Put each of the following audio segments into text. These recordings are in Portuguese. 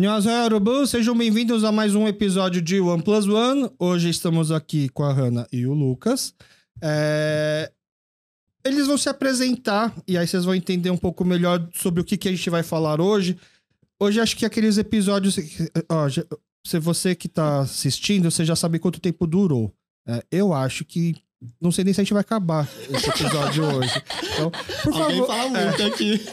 Annyeonghaseyo, Yorubu. Sejam bem-vindos a mais um episódio de One Plus One. Hoje estamos aqui com a Hanna e o Lucas. É, Eles vão se apresentar e aí vocês vão entender um pouco melhor sobre o que, que a gente vai falar hoje. Hoje acho que aqueles episódios... Ó, se você que tá assistindo, você já sabe quanto tempo durou. É, eu acho que... Não sei nem se a gente vai acabar esse episódio hoje. Então, por Alguém favor... fala é. muito aqui.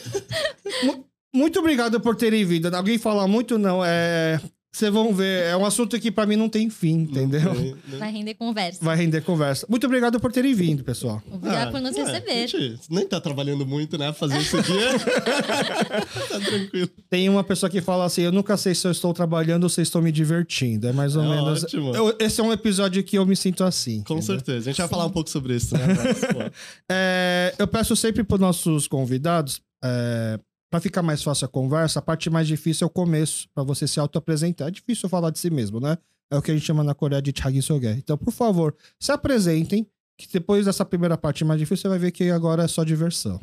Muito obrigado por terem vindo. Alguém fala muito, não. É. Vocês vão ver. É um assunto que pra mim não tem fim, entendeu? Vai render conversa. Vai render conversa. Muito obrigado por terem vindo, pessoal. Obrigada por nos é, receber. gente nem tá trabalhando muito, né? Fazer isso aqui. tá tranquilo. Tem uma pessoa que fala assim: Eu nunca sei se eu estou trabalhando ou se eu estou me divertindo. É mais ou É menos. ótimo. Eu- esse é um episódio que eu me sinto assim. Com entendeu? certeza. A gente vai falar um pouco sobre isso, né? Mas, É, eu peço sempre para nossos convidados, é, para ficar mais fácil a conversa, a parte mais difícil é o começo, para você se auto-apresentar. É difícil falar de si mesmo, né? É o que a gente chama na Coreia de Chagisoge. Então, por favor, se apresentem, que depois dessa primeira parte mais difícil, você vai ver que agora é só diversão.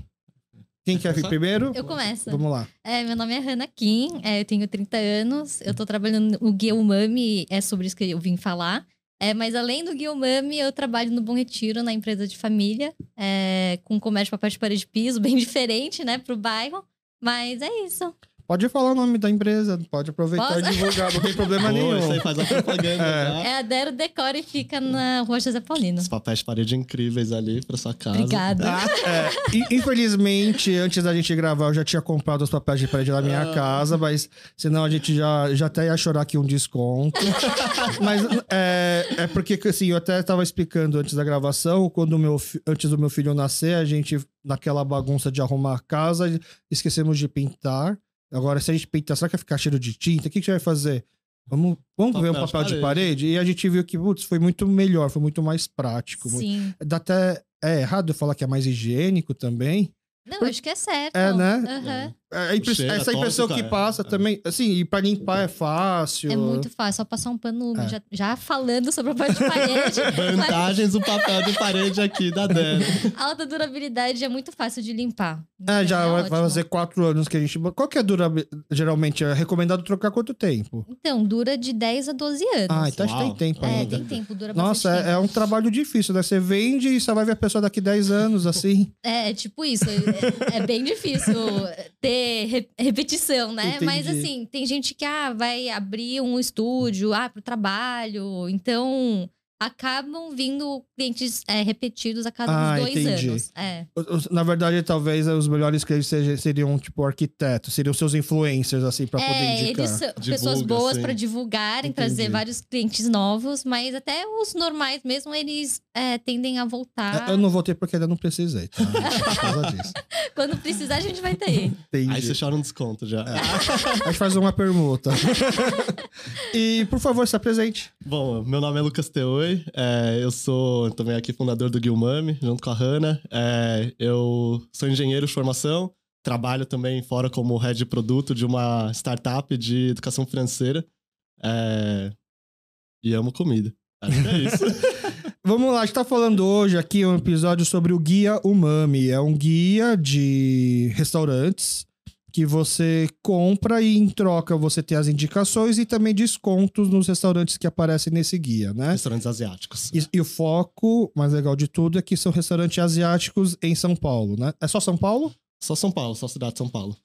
Quem quer vir primeiro? Eu começo. Vamos lá. É, meu nome é Hannah Kim, é, eu tenho 30 anos, eu tô trabalhando no Guia Umami, é sobre isso que eu vim falar. É, mas além do Guia Umami, eu trabalho no Bom Retiro, na empresa de família, é, com comércio de papel de parede de piso, bem diferente, né, pro bairro. Mas é isso. Pode falar o nome da empresa, pode aproveitar Posso? e divulgar, não tem problema pô, nenhum. isso aí faz a propaganda, É. tá? É a Dero Decor e fica na Rua José Paulino. Os papéis de parede incríveis ali pra sua casa. Obrigada. É, in- infelizmente, antes da gente gravar, eu já tinha comprado os papéis de parede na minha Ah. casa, mas senão a gente já, já até ia chorar aqui um desconto. mas é, é porque, assim, eu até tava explicando antes da gravação, quando o meu, antes do meu filho nascer, a gente, naquela bagunça de arrumar a casa, esquecemos de pintar. Agora, se a gente pintar, será que vai ficar cheiro de tinta? O que, que a gente vai fazer? Vamos, vamos ver um Papel de papel de parede. parede? E a gente viu que, putz, foi muito melhor, foi muito mais prático. muito- Sim. Dá até. É errado eu falar que é mais higiênico também. Não, acho que é certo. É, né? Aham. É a impre- cheiro, essa a impressão que tóxica, é. passa É. também. Assim, e pra limpar é fácil. É muito fácil, só passar um pano úmido. É. Já, já falando sobre a parte de parede. Vantagens do papel de parede aqui da Dana. a alta durabilidade é muito fácil de limpar. É, já Então, vai, vai fazer quatro anos que a gente. Qual que é a durabilidade? Geralmente é recomendado trocar quanto tempo? Então, dura de 10 a 12 anos. Ah, então acho que tem Uau. tempo É, ainda. tem tempo, dura Nossa, é, é um trabalho difícil, né? Você vende e só vai ver a pessoa daqui 10 anos, assim. É, tipo isso. É, é bem difícil ter re- repetição, né? Entendi. Mas assim, tem gente que ah, vai abrir um estúdio, ah, pro trabalho. Então, acabam vindo clientes é, repetidos a cada Ah, uns dois entendi. anos. É. Na verdade, talvez os melhores clientes seriam, tipo, arquitetos, seriam seus influencers, assim, pra poder É, indicar. eles são Divulga, pessoas boas assim. pra divulgarem, Entendi. trazer vários clientes novos, mas até os normais mesmo, eles é, tendem a voltar. É, Eu não votei porque ainda não precisei, tá? Por causa disso. Quando precisar, a gente vai ter. Entendi. Aí você chora um desconto já. A gente faz uma permuta. e, por favor, se apresente. Bom, meu nome é Lucas Teoi, é, eu sou também aqui fundador do Guilmami, junto com a Hanna. É, eu sou engenheiro de formação, trabalho também fora como head de produto de uma startup de educação financeira é, e amo comida. Acho que é isso. Vamos lá, a gente tá falando hoje aqui um episódio sobre o Guia Umami. É um guia de restaurantes que você compra e em troca você tem as indicações e também descontos nos restaurantes que aparecem nesse guia, né? Restaurantes asiáticos. E, e o foco mais legal de tudo é que são restaurantes asiáticos em São Paulo, né? É só São Paulo? Só São Paulo, só cidade de São Paulo.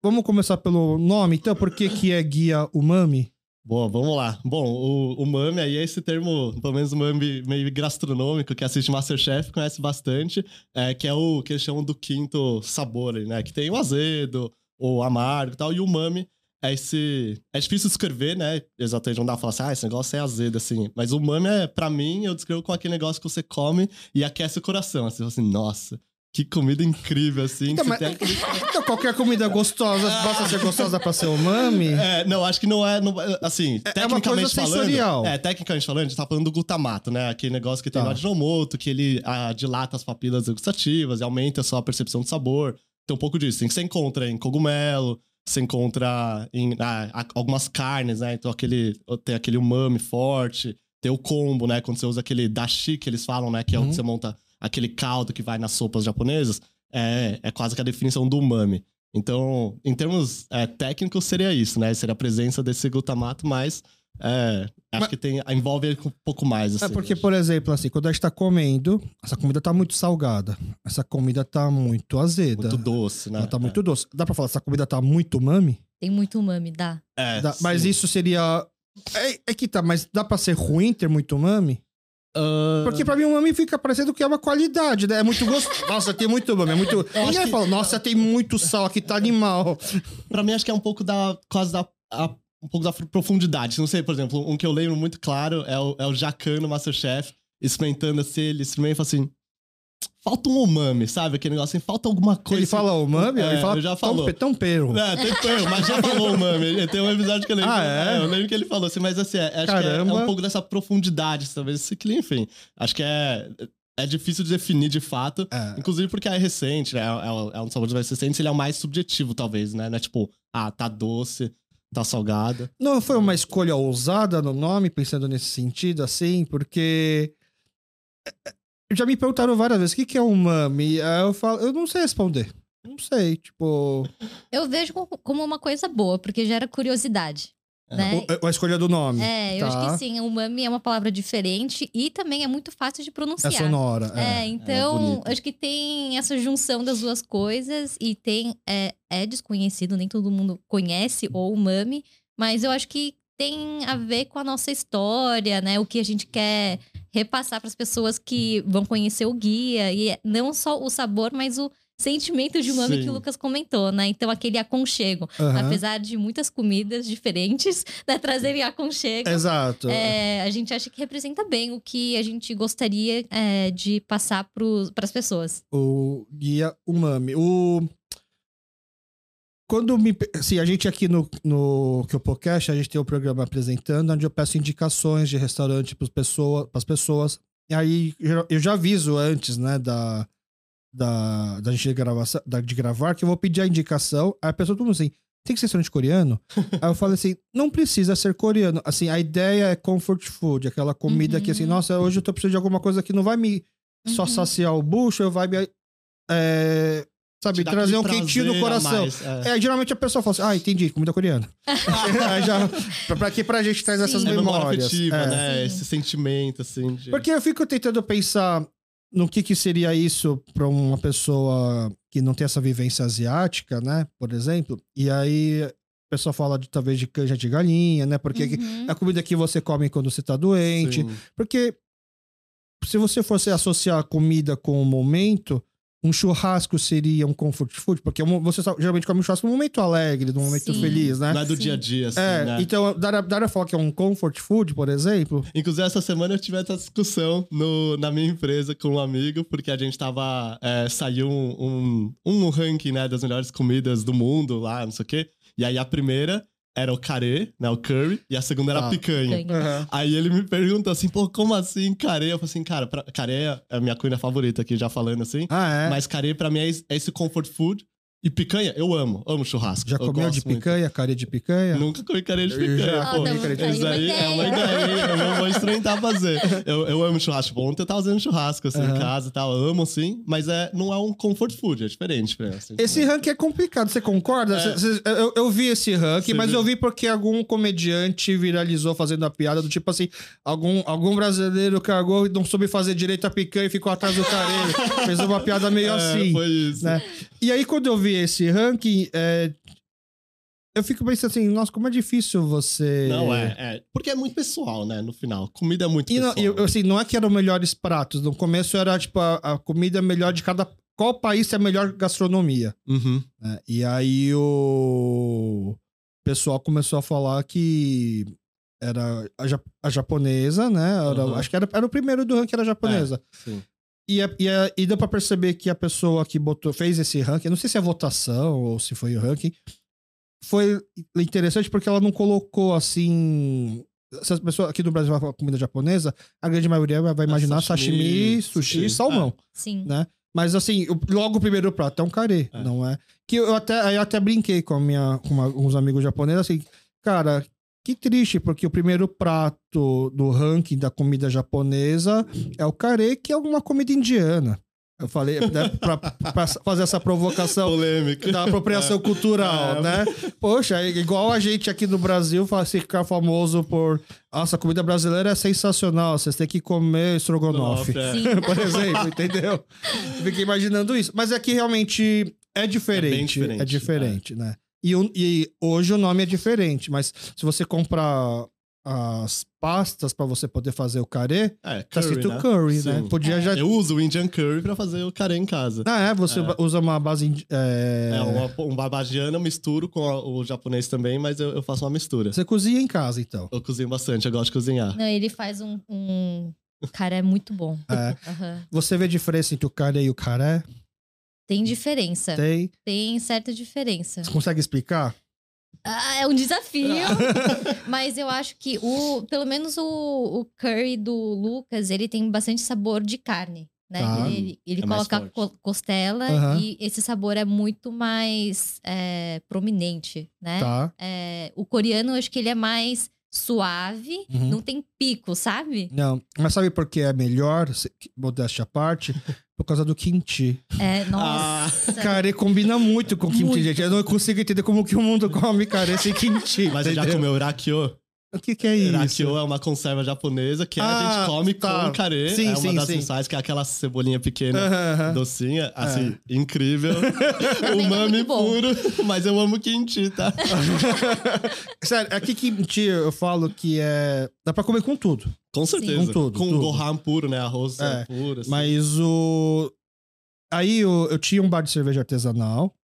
Vamos começar pelo nome, então, por que que é Guia Umami? Boa, vamos lá. Bom, o, o mami aí é esse termo, pelo menos o mami meio gastronômico, que assiste Masterchef conhece bastante, é, que é o que eles chamam do quinto sabor né? Que tem o azedo, o amargo e tal, e o mami é esse... É difícil descrever, né? Exatamente, não dá pra falar assim, ah, esse negócio é azedo, assim. Mas o mami é, pra mim, eu descrevo com aquele negócio que você come e aquece o coração, assim, assim, nossa... Que comida incrível, assim. Então, mas- tem aquele... Então, qualquer comida gostosa, basta ser gostosa pra ser umami? É, não, acho que não é. não- assim, É uma tecnicamente coisa falando. sensorial. É, tecnicamente falando, a gente tá falando do glutamato, né? Aquele negócio que tem Tá. no Ajinomoto, que ele ah, dilata as papilas gustativas e aumenta a sua percepção de sabor. Tem um pouco disso. Tem que você encontra em cogumelo, você encontra em ah, algumas carnes, né? Então aquele, tem aquele umami forte, tem o combo, né? Quando você usa aquele dashi que eles falam, né? Que é Uhum. onde você monta aquele caldo que vai nas sopas japonesas. É, é quase que a definição do umami. Então, em termos é, técnicos, seria isso, né? Seria a presença desse glutamato, mas é, acho Mas- que tem, envolve ele um pouco mais. Assim, É porque, por exemplo, assim, quando a gente tá comendo, essa comida tá muito salgada. Essa comida tá muito azeda. Muito doce, né? Ela tá muito doce. Dá pra falar, essa comida tá muito umami? Tem muito umami, dá. É, Dá- mas isso seria. É, é que tá, mas dá pra ser ruim ter muito umami? Ah, Porque pra mim o umami fica parecendo que é uma qualidade, né? É muito gostoso. Nossa, tem muito umami, é muito. Ninguém que- fala, nossa, tem muito sal aqui, tá animal. Pra mim, acho que é um pouco da. quase da. a- um pouco da profundidade. Não sei, por exemplo, um que eu lembro muito claro é o, é o Jacan no Masterchef, experimentando assim, ele experimenta e fala assim. Falta um umami, sabe? Aquele negócio assim, falta alguma coisa. Ele fala umami, É, ele fala já falou. Perro. É, tem perro, mas já falou umami. Tem um episódio que eu lembro. Ah, é? Eu lembro que ele falou assim, mas assim, é, acho que é, é um pouco dessa profundidade, talvez esse clima, enfim. Acho que é. É difícil de definir de fato. É. Inclusive porque é recente, né? É, é, é um dos sabores mais recentes, ele é o mais subjetivo, talvez, né? Não é tipo, ah, tá doce, tá salgada. Não foi uma escolha ousada no nome, pensando nesse sentido, assim, porque. é, Já me perguntaram várias vezes o que, que é umami. Aí eu falo, eu não sei responder. Não sei, tipo. Eu vejo co- como uma coisa boa, porque gera curiosidade. Né? o- a escolha do nome. É, eu acho Tá. que sim. Umami é uma palavra diferente e também é muito fácil de É pronunciar. sonora. É, É. então, bonito. acho que tem essa junção das duas coisas e tem. É, é desconhecido, nem todo mundo conhece o umami, mas eu acho que tem a ver com a nossa história, né? O que a gente quer repassar para as pessoas que vão conhecer o guia. E é não só o sabor, mas o sentimento de umami Sim. que o Lucas comentou, né? Então, aquele aconchego. Aham. Apesar de muitas comidas diferentes, né, trazerem aconchego. Exato. É, a gente acha que representa bem o que a gente gostaria é, de passar para as pessoas. O guia umami. O. Quando me. Assim, a gente aqui no, no Kyopocast, a gente tem o programa apresentando, onde eu peço indicações de restaurante para pessoa, as pessoas. E aí eu já aviso antes, né, da, da, da gente gravar, da, de gravar, que eu vou pedir a indicação. Aí a pessoa todo mundo assim. Tem que ser restaurante coreano? aí eu falo assim, não precisa ser coreano. Assim, a ideia é comfort food, aquela comida que assim, Uhum. nossa, hoje eu tô precisando de alguma coisa que não vai me só Uhum. saciar o bucho, vai me. é, sabe, trazer um quentinho no coração. mais, é. É, geralmente a pessoa fala assim, ah, entendi, comida coreana. Já, pra, pra que pra gente traz Sim. essas É É memória memórias. afetiva, É. né? Sim. Esse sentimento, assim. De... Porque eu fico tentando pensar no que, que seria isso pra uma pessoa que não tem essa vivência asiática, né? Por exemplo. E aí a pessoa fala de talvez de canja de galinha, né? Porque Uhum. é a comida que você come quando você tá doente. Sim. Porque se você fosse associar a comida com o momento, um churrasco seria um comfort food, porque você só- geralmente come um churrasco num momento alegre, num momento Sim. feliz, né? Não é do Sim. dia a dia, assim, É, né? então, Dara, Dara fala que é um comfort food, por exemplo. Inclusive, essa semana eu tive essa discussão no, na minha empresa com um amigo, porque a gente tava. é, saiu um, um, um ranking, né, das melhores comidas do mundo lá, não sei o quê. E aí a primeira era o carê, né, o curry, e a segunda era Ah, a picanha. Ganha. Aí ele me pergunta assim, pô, como assim carê? Eu falei assim, cara, pra, carê é a minha comida favorita aqui, já falando assim. Ah, é? Mas carê pra mim é é esse comfort food. E picanha, eu amo, amo churrasco. Já Eu comeu de gosto muito. picanha, carinha de picanha? Nunca comi carê de picanha. já pô. comi de Isso aí picanha. é uma ideia? Eu não vou experimentar fazer. Eu, eu amo churrasco. Tipo, Ontem eu tava fazendo churrasco assim Aham. em casa e tal. Eu amo sim, mas é, não é um comfort food, é diferente. Pra mim, assim, Esse ranking é complicado, você concorda? É. Cê- cê- eu, eu vi esse ranking, mas viu? eu vi porque algum comediante viralizou fazendo a piada do tipo assim: algum, algum brasileiro cagou e não soube fazer direito a picanha e ficou atrás do carê. Fez uma piada meio É, assim. Foi isso. né? E aí, quando eu vi esse ranking, é, eu fico pensando assim, nossa, como é difícil você. Não, é, é. Porque é muito pessoal, né? No final. Comida é muito E não, pessoal. eu- assim, não é que eram melhores pratos. No começo era, tipo, a, a comida melhor de cada. Qual país tem a melhor gastronomia? Uhum. né? E aí o pessoal começou a falar que era a, ja- a japonesa, né? Era- Uhum. Acho que era, era o primeiro do ranking, era a japonesa. Sim. E, a- e, a- e deu pra perceber que a pessoa que botou, fez esse ranking, não sei se é votação ou se foi o ranking, foi interessante porque ela não colocou assim. Se as pessoas aqui do Brasil vai falar comida japonesa, a grande maioria vai vai imaginar sashimi, sashimi, sushi e salmão. Sim. né? Mas assim, logo o primeiro prato é um carê, É. não é? Que eu até, eu até brinquei com, a minha, com uma- alguns amigos japoneses, assim, cara, que triste, porque o primeiro prato do ranking da comida japonesa é o carê, que é uma comida indiana. Eu falei, né, pra fazer essa provocação Polêmica. da apropriação cultural, É. né? Poxa, é igual a gente aqui no Brasil faz ficar famoso por. Nossa, a comida brasileira é sensacional, vocês têm que comer estrogonofe. É. Por exemplo, entendeu? Eu Fiquei imaginando isso. Mas é que realmente é diferente. É, diferente, diferente, né? E, e hoje o nome é diferente, mas se você comprar as pastas pra você poder fazer o carê, É, tá curry, escrito né? curry, né? Sim. Podia já. Eu uso o Indian Curry pra fazer o carê em casa. Ah, é? Você É. usa uma base. É... É, uma, um babagiana eu misturo com a- o japonês também, mas eu, eu faço uma mistura. Você cozinha em casa, então. Eu cozinho bastante, eu gosto de cozinhar. Não, ele faz um. um... Cara, é muito bom. É. Aham. Você vê diferença entre o carê e o caré? Tem diferença. Tem. Tem certa diferença. Você consegue explicar? Ah, é um desafio. mas eu acho que o. Pelo menos o, o curry do Lucas, ele tem bastante sabor de carne. Né? Tá. Ele, ele É coloca costela Aham. e esse sabor é muito mais é, prominente, né? Tá. É, o coreano, eu acho que ele é mais suave, Uhum. não tem pico, sabe? Não, mas sabe por que é melhor, se- modéstia à parte? Por causa do kimchi. É, Ah, nossa. Carê combina muito com kimchi, Muito. gente. Eu não consigo entender como que o mundo come carê sem kimchi. mas você já comeu rakyo? O que que é isso? Rakyo é uma conserva japonesa que a Ah, gente come tá. com carê. Sim, é uma sim, das sim. que é aquela cebolinha pequena, Aham, aham. docinha, assim, incrível. É Umami muito bom. puro, mas eu amo kimchi, tá? Sério, aqui kimchi eu falo que é... Dá pra comer com tudo. Com certeza. Com tudo, Com tudo. gohan puro, né? Arroz É, é, puro. assim. Mas o... Aí eu, eu tinha um bar de cerveja artesanal.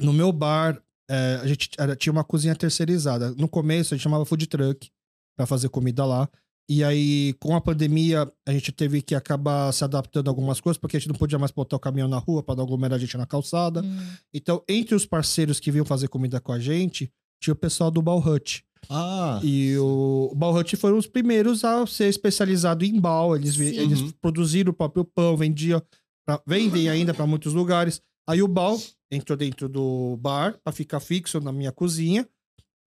No meu bar, é, a gente era- tinha uma cozinha terceirizada. No começo, a gente chamava food truck pra fazer comida lá. E aí, com a pandemia, a gente teve que acabar se adaptando a algumas coisas, porque a gente não podia mais botar o caminhão na rua pra dar aglomerar a gente na calçada. Hum. Então, entre os parceiros que vinham fazer comida com a gente, tinha o pessoal do Balhut. Ah, E o, o Balhut foram os primeiros a ser especializado em bal. Eles, Sim. eles Uhum. produziram o próprio pão, vendiam, pra- vendem ainda para muitos lugares. Aí o bal entrou dentro do bar para ficar fixo na minha cozinha.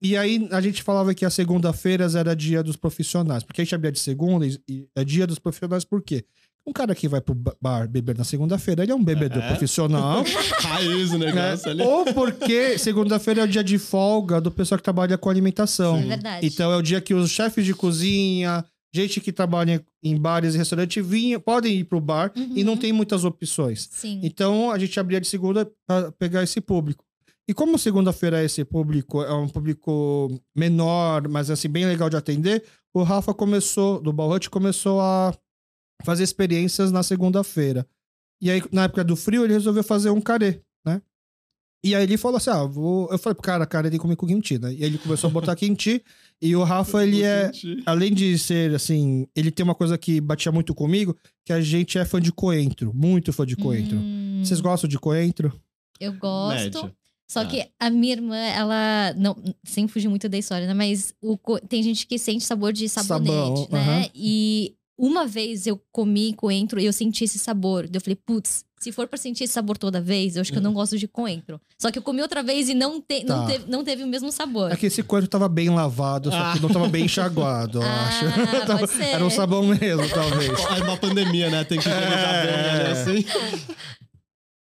E aí a gente falava que as segunda-feiras era dia dos profissionais. Porque a gente abria de segunda e, é dia dos profissionais por quê? Um cara que vai pro ba- bar beber na segunda-feira, ele é um bebedor É. profissional. raiz o né? negócio ali. Ou porque segunda-feira é o dia de folga do pessoal que trabalha com alimentação. É verdade. Então é o dia que os chefes de cozinha, gente que trabalha em bares e restaurantes, vinha, podem ir pro bar e não Uhum. tem muitas opções. Sim. Então a gente abria de segunda para pegar esse público. E como segunda-feira esse público é um público menor, mas assim, bem legal de atender, o Rafa começou, do Balhut, começou a fazer experiências na segunda-feira. E aí, na época do frio, ele resolveu fazer um carê? E aí ele falou assim: ah, vou. Eu falei, cara, cara, ele come com kimchi, né? E aí ele começou a botar kimchi. E o Rafa, ele é. Além de ser assim, ele tem uma coisa que batia muito comigo, que a gente é fã de coentro, muito fã de coentro. Hum, Vocês gostam de coentro? Eu gosto. Médio. Só Tá. que a minha irmã, ela. Não, sem fugir muito da história, né? Mas o co- tem gente que sente sabor de sabonete, Sabão, né? E uma vez eu comi coentro e eu senti esse sabor. Daí Eu falei, putz, se for pra sentir esse sabor toda vez, eu acho que eu não gosto de coentro. Só que eu comi outra vez e não, te, não, Tá. teve, não teve o mesmo sabor. É que esse coentro tava bem lavado, só que não tava bem enxaguado, eu Ah, acho. Tava-. Era um sabão mesmo, talvez. É uma pandemia, né? Tem que bem, É. né? Assim.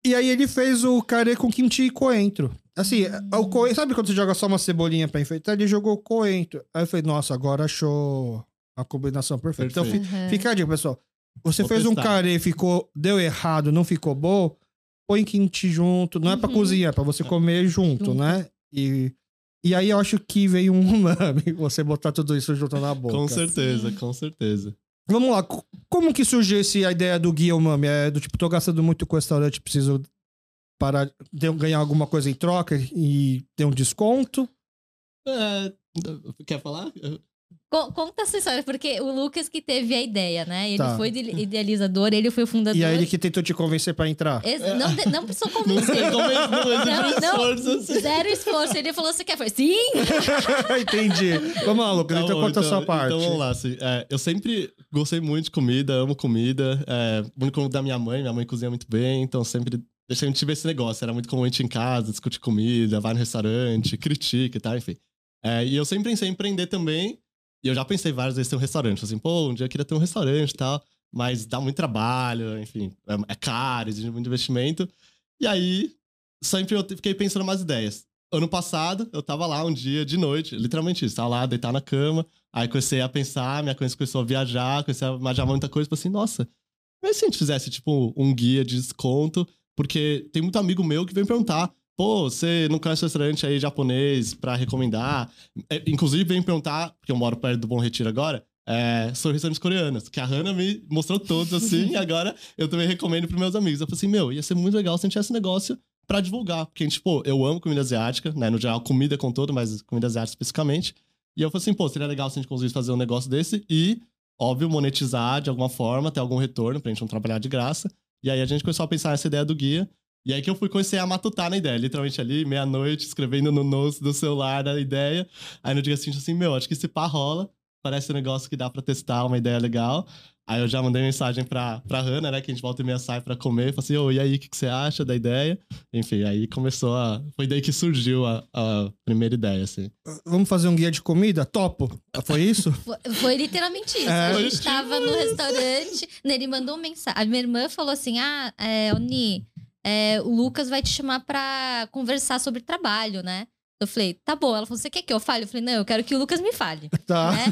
E aí ele fez o carê com kimchi e coentro. Assim, Hum. o coentro, sabe quando você joga só uma cebolinha pra enfeitar? Ele jogou coentro. Aí eu falei, nossa, agora achou a combinação perfeita. Então, Perfeito. Aham. Fica a dica, pessoal. Você Vou fez um testar. carê, ficou, deu errado, não ficou bom, põe kimchi junto. Não é pra Uhum. cozinhar, é pra você comer junto, Junto. né? E, e aí eu acho que veio um umami, você botar tudo isso junto na boca. Com certeza, Sim. com certeza. Vamos lá, co- como que surgiu esse, a ideia do guia umami? É do tipo, tô gastando muito com o restaurante, preciso parar, ter- ganhar alguma coisa em troca e ter um desconto? É, quer falar? Co- Conta essa história, porque o Lucas que teve a ideia, né? Ele Tá. foi ide- idealizador, ele foi o fundador. E aí ele que tentou te convencer pra entrar? Ex- Não, de- não precisou Não convencer. é não Não, não. esforço assim. Zero esforço. Ele falou: você quer? Falei, sim! Entendi. Vamos lá, Lucas, então bom, conta a sua parte. Então vamos lá. assim, é, eu sempre gostei muito de comida, amo comida. É, muito como da minha mãe, minha mãe cozinha muito bem, então sempre eu sempre tive esse negócio. Era muito comum a gente ir em casa, discutir comida, vai no restaurante, critica e tal, enfim. É, e eu sempre pensei em empreender também. E eu já pensei várias vezes em ter um restaurante. Assim, pô, um dia eu queria ter um restaurante e tal. mas dá muito trabalho, enfim, é, é caro, exige muito investimento. E aí, sempre eu fiquei pensando umas ideias. Ano passado, eu tava lá um dia de noite, literalmente isso, tava lá, deitar na cama. Aí comecei a pensar, minha coisa começou a viajar, comecei a imaginar muita coisa. Falei assim, nossa, mas se a gente fizesse, tipo, um guia de desconto? Porque tem muito amigo meu que vem perguntar, pô, você não conhece restaurante aí japonês pra recomendar? É, inclusive, vem perguntar, porque eu moro perto do Bom Retiro agora, é, sobre restaurantes coreanos, que a Hannah me mostrou todos assim, e agora eu também recomendo pros meus amigos. Eu falei assim, meu, ia ser muito legal se a gente tivesse esse negócio pra divulgar, porque, tipo, eu amo comida asiática, né, no geral, comida com todo, mas comida asiática especificamente. E eu falei assim, pô, seria legal se a gente conseguisse fazer um negócio desse e, óbvio, monetizar de alguma forma, ter algum retorno pra gente não trabalhar de graça. E aí a gente começou a pensar nessa ideia do guia. E aí que eu fui conhecer a matutar na ideia, literalmente ali, meia-noite, escrevendo no notes do celular a ideia. Aí no dia seguinte, assim, meu, acho que esse pá rola parece um negócio que dá pra testar, uma ideia legal. Aí eu já mandei mensagem pra, pra Hannah, né? Que a gente volta e meia sai pra comer. Falei assim, ô, e aí, o que, que você acha da ideia? Enfim, aí começou a... Foi daí que surgiu a, a primeira ideia, assim. Vamos fazer um guia de comida? Topo. Foi isso? Foi, foi literalmente isso. É. A gente tava no restaurante, né, ele mandou uma mensagem. A minha irmã falou assim: Ah, é, Oni, é, o Lucas vai te chamar pra conversar sobre trabalho, né? Eu falei, tá bom. Ela falou, você quer que eu fale? Eu falei, não, eu quero que o Lucas me fale. Tá. né?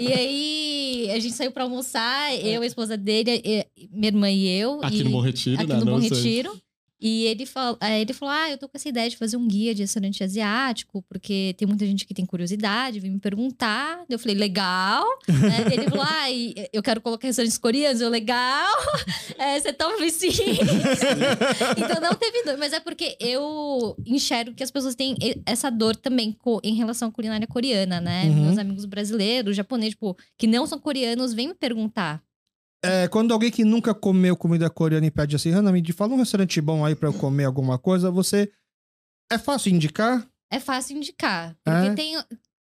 E aí, a gente saiu pra almoçar, eu, a esposa dele, minha irmã e eu. Aqui e- no Bom Retiro, aqui né? no não Bom. Retiro. E ele falou, aí ele falou: Ah, eu tô com essa ideia de fazer um guia de restaurante asiático, porque tem muita gente que tem curiosidade, vem me perguntar. Eu falei, legal. né? Ele falou: Ah, e eu quero colocar restaurantes coreanos. Eu, legal. É, você topa sim. então não teve dor, mas é porque eu enxergo que as pessoas têm essa dor também em relação à culinária coreana, né? Uhum. Meus amigos brasileiros, japoneses, tipo, que não são coreanos, vêm me perguntar. É, quando alguém que nunca comeu comida coreana e pede assim, Hannah, me fala um restaurante bom aí pra eu comer alguma coisa, você. É fácil indicar? É fácil indicar. Porque É? tem,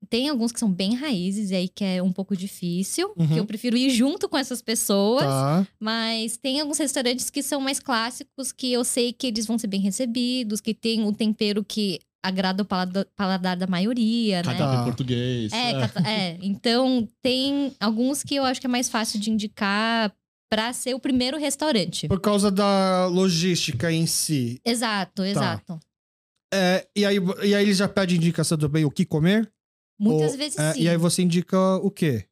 tem alguns que são bem raízes, e aí que é um pouco difícil. Uhum. Que eu prefiro ir junto com essas pessoas. Tá. Mas tem alguns restaurantes que são mais clássicos, que eu sei que eles vão ser bem recebidos, que tem um tempero que agrada o palada- paladar da maioria, né? Cardápio Tá. em português. É, é. é, então tem alguns que eu acho que é mais fácil de indicar pra ser o primeiro restaurante. Por causa da logística em si. Exato, exato. É, e, aí, e aí eles já pedem indicação também o que comer? Muitas Ou- vezes é, sim. E aí você indica o quê?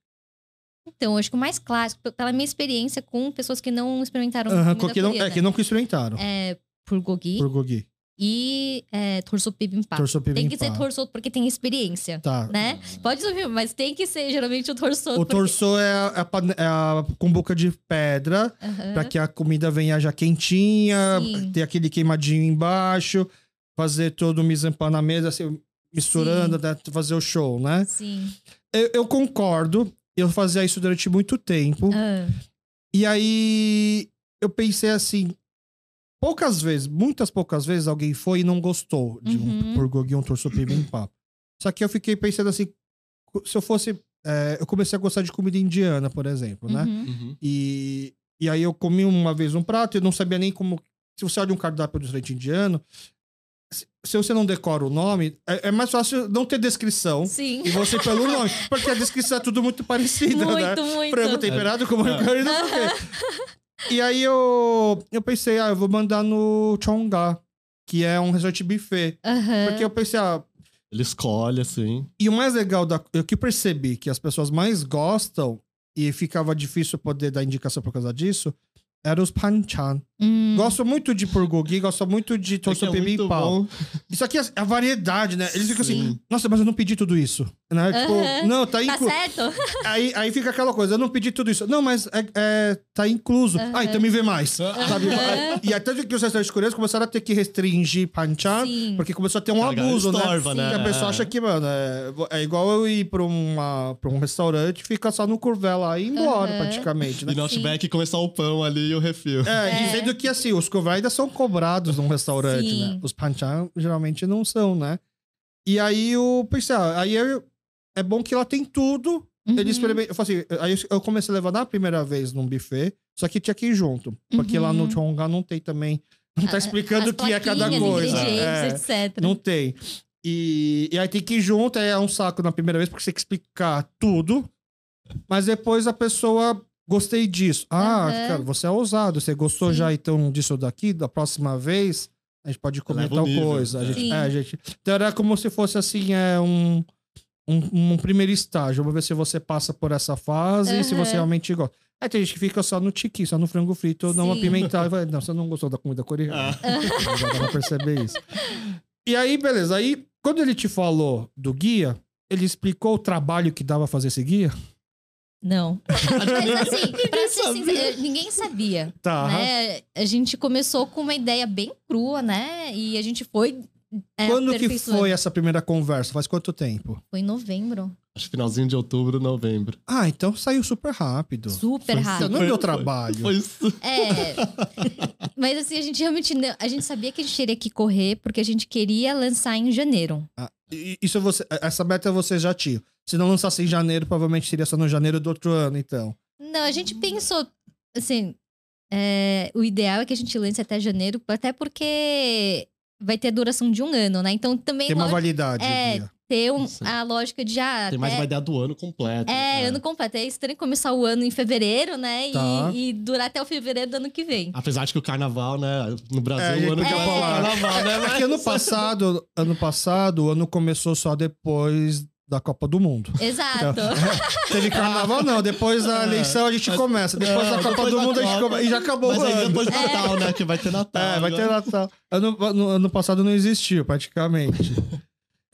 Então, eu acho que o mais clássico, pela minha experiência com pessoas que não experimentaram comida que não, é, coreana, que não experimentaram. é bulgogi Por Gogi. E é, torso bibimbap. Torso Tem que ser bibimbap. torso porque tem experiência, Tá. né? Pode subir, mas tem que ser geralmente o torso. O torso é a, a é a cumbuca de pedra, pra que a comida venha já quentinha, Sim. ter aquele queimadinho embaixo, fazer todo o mise na mesa, assim, misturando, até fazer o show, né? Sim. Eu, eu concordo, eu fazia isso durante muito tempo. Ah, E aí eu pensei assim, poucas vezes, muitas poucas vezes alguém foi e não gostou de um Uhum. porgogi, um torso bibimbap. Só que eu fiquei pensando assim, se eu fosse, é, eu comecei a gostar de comida indiana, por exemplo, né? uhum. Uhum. E, e aí eu comi uma vez um prato e eu não sabia nem como. Se você olha um cardápio do restaurante indiano, se, se você não decora o nome, é, é mais fácil não ter descrição Sim. e você pelo nome. Porque a descrição é tudo muito parecida, né? Muito, muito. Frango temperado com molho É. curry, não sei o quê. E aí eu, eu pensei, ah, eu vou mandar no Chongga, que é um restaurante buffet. Aham. Porque eu pensei, ah, Ele escolhe, assim. e o mais legal da. Eu que percebi que as pessoas mais gostam e ficava difícil poder dar indicação por causa disso, era os panchan. Hum, Gosto muito de bulgogi, gosto muito de É que torso é bom. Isso aqui é a variedade, né? Eles ficam assim, Sim. nossa, mas eu não pedi tudo isso. Né? Tipo, não, tá Tá incluso. certo? aí, aí fica aquela coisa, eu não pedi tudo isso. Não, mas é, é- tá incluso. Ah, então me vê mais. Sabe? E até que os restaurantes coreanos começaram a ter que restringir panchan, Sim. porque começou a ter um abuso, né? estorva, né? Que a pessoa acha que, mano, é, é igual eu ir pra, uma, pra um restaurante e ficar só no curvé lá e ir embora, praticamente, né? E no Outback começar o pão ali e o refil. É, É. dizendo que assim, os curvé ainda são cobrados num restaurante, Sim. né? Os panchan geralmente não são, né? E aí eu pensei, ah, aí eu- é bom que ela tem tudo. Uhum. Ele experimenta. Eu falei assim, aí eu comecei a levar na primeira vez num buffet, só que tinha que ir junto. Porque lá no Uhum. Chongga não tem também. Não tá A- explicando o que é cada coisa. É, etc. não tem. E, e aí tem que ir junto, é um saco na primeira vez, porque você tem que explicar tudo. Mas depois a pessoa Gostei disso. Ah, Aham. cara, você é ousado. Você gostou Sim. já então disso daqui? Da próxima vez, a gente pode comer tal nível, coisa. A é. gente, é, a gente- Então era como se fosse assim, é um, um, um primeiro estágio. Vamos ver se você passa por essa fase e se você realmente gosta. É, tem gente que fica só no tiqui, só no frango frito, não apimentar. e vai, Não, você não gostou da comida coreana. Ah. Já dá pra perceber isso. E aí, beleza. Aí, quando ele te falou do guia, ele explicou o trabalho que dava fazer esse guia? Não. Mas assim, pra ser sabia. sincera, ninguém sabia. Tá. né? A gente começou com uma ideia bem crua, né? E a gente foi. é, Quando que foi essa primeira conversa? Faz quanto tempo? Foi em novembro. Acho que finalzinho de outubro, novembro. Ah, então saiu super rápido. Super Foi rápido. Não deu trabalho. Foi isso. É. Mas assim, a gente realmente. não- A gente sabia que a gente teria que correr, porque a gente queria lançar em janeiro. Ah, isso você, essa meta você já tinha. Se não lançasse em janeiro, provavelmente seria só no janeiro do outro ano, então. Não, a gente pensou, assim, é, o ideal é que a gente lance até janeiro, até porque vai ter a duração de um ano, né? Então também Tem uma lógico, validade. é. Ter um- a lógica de já. Tem mais uma ideia do ano completo. É, ano completo. É estranho começar o ano em fevereiro, né? E- Tá. E, durar até o fevereiro do ano que vem. Apesar de que o carnaval, né? No Brasil, É, o ano é. que é o carnaval, né? É Mas... ano passado, ano passado, o ano começou só depois da Copa do Mundo. Exato. Teve carnaval, não. Depois da É. eleição a gente começa. Depois da É, Copa depois do da Mundo a gente Copa. começa. E já acabou Mas o ano. depois do Natal, né? Que vai ter Natal. É, vai ter agora. Natal. Ano, ano, ano passado não existiu, praticamente.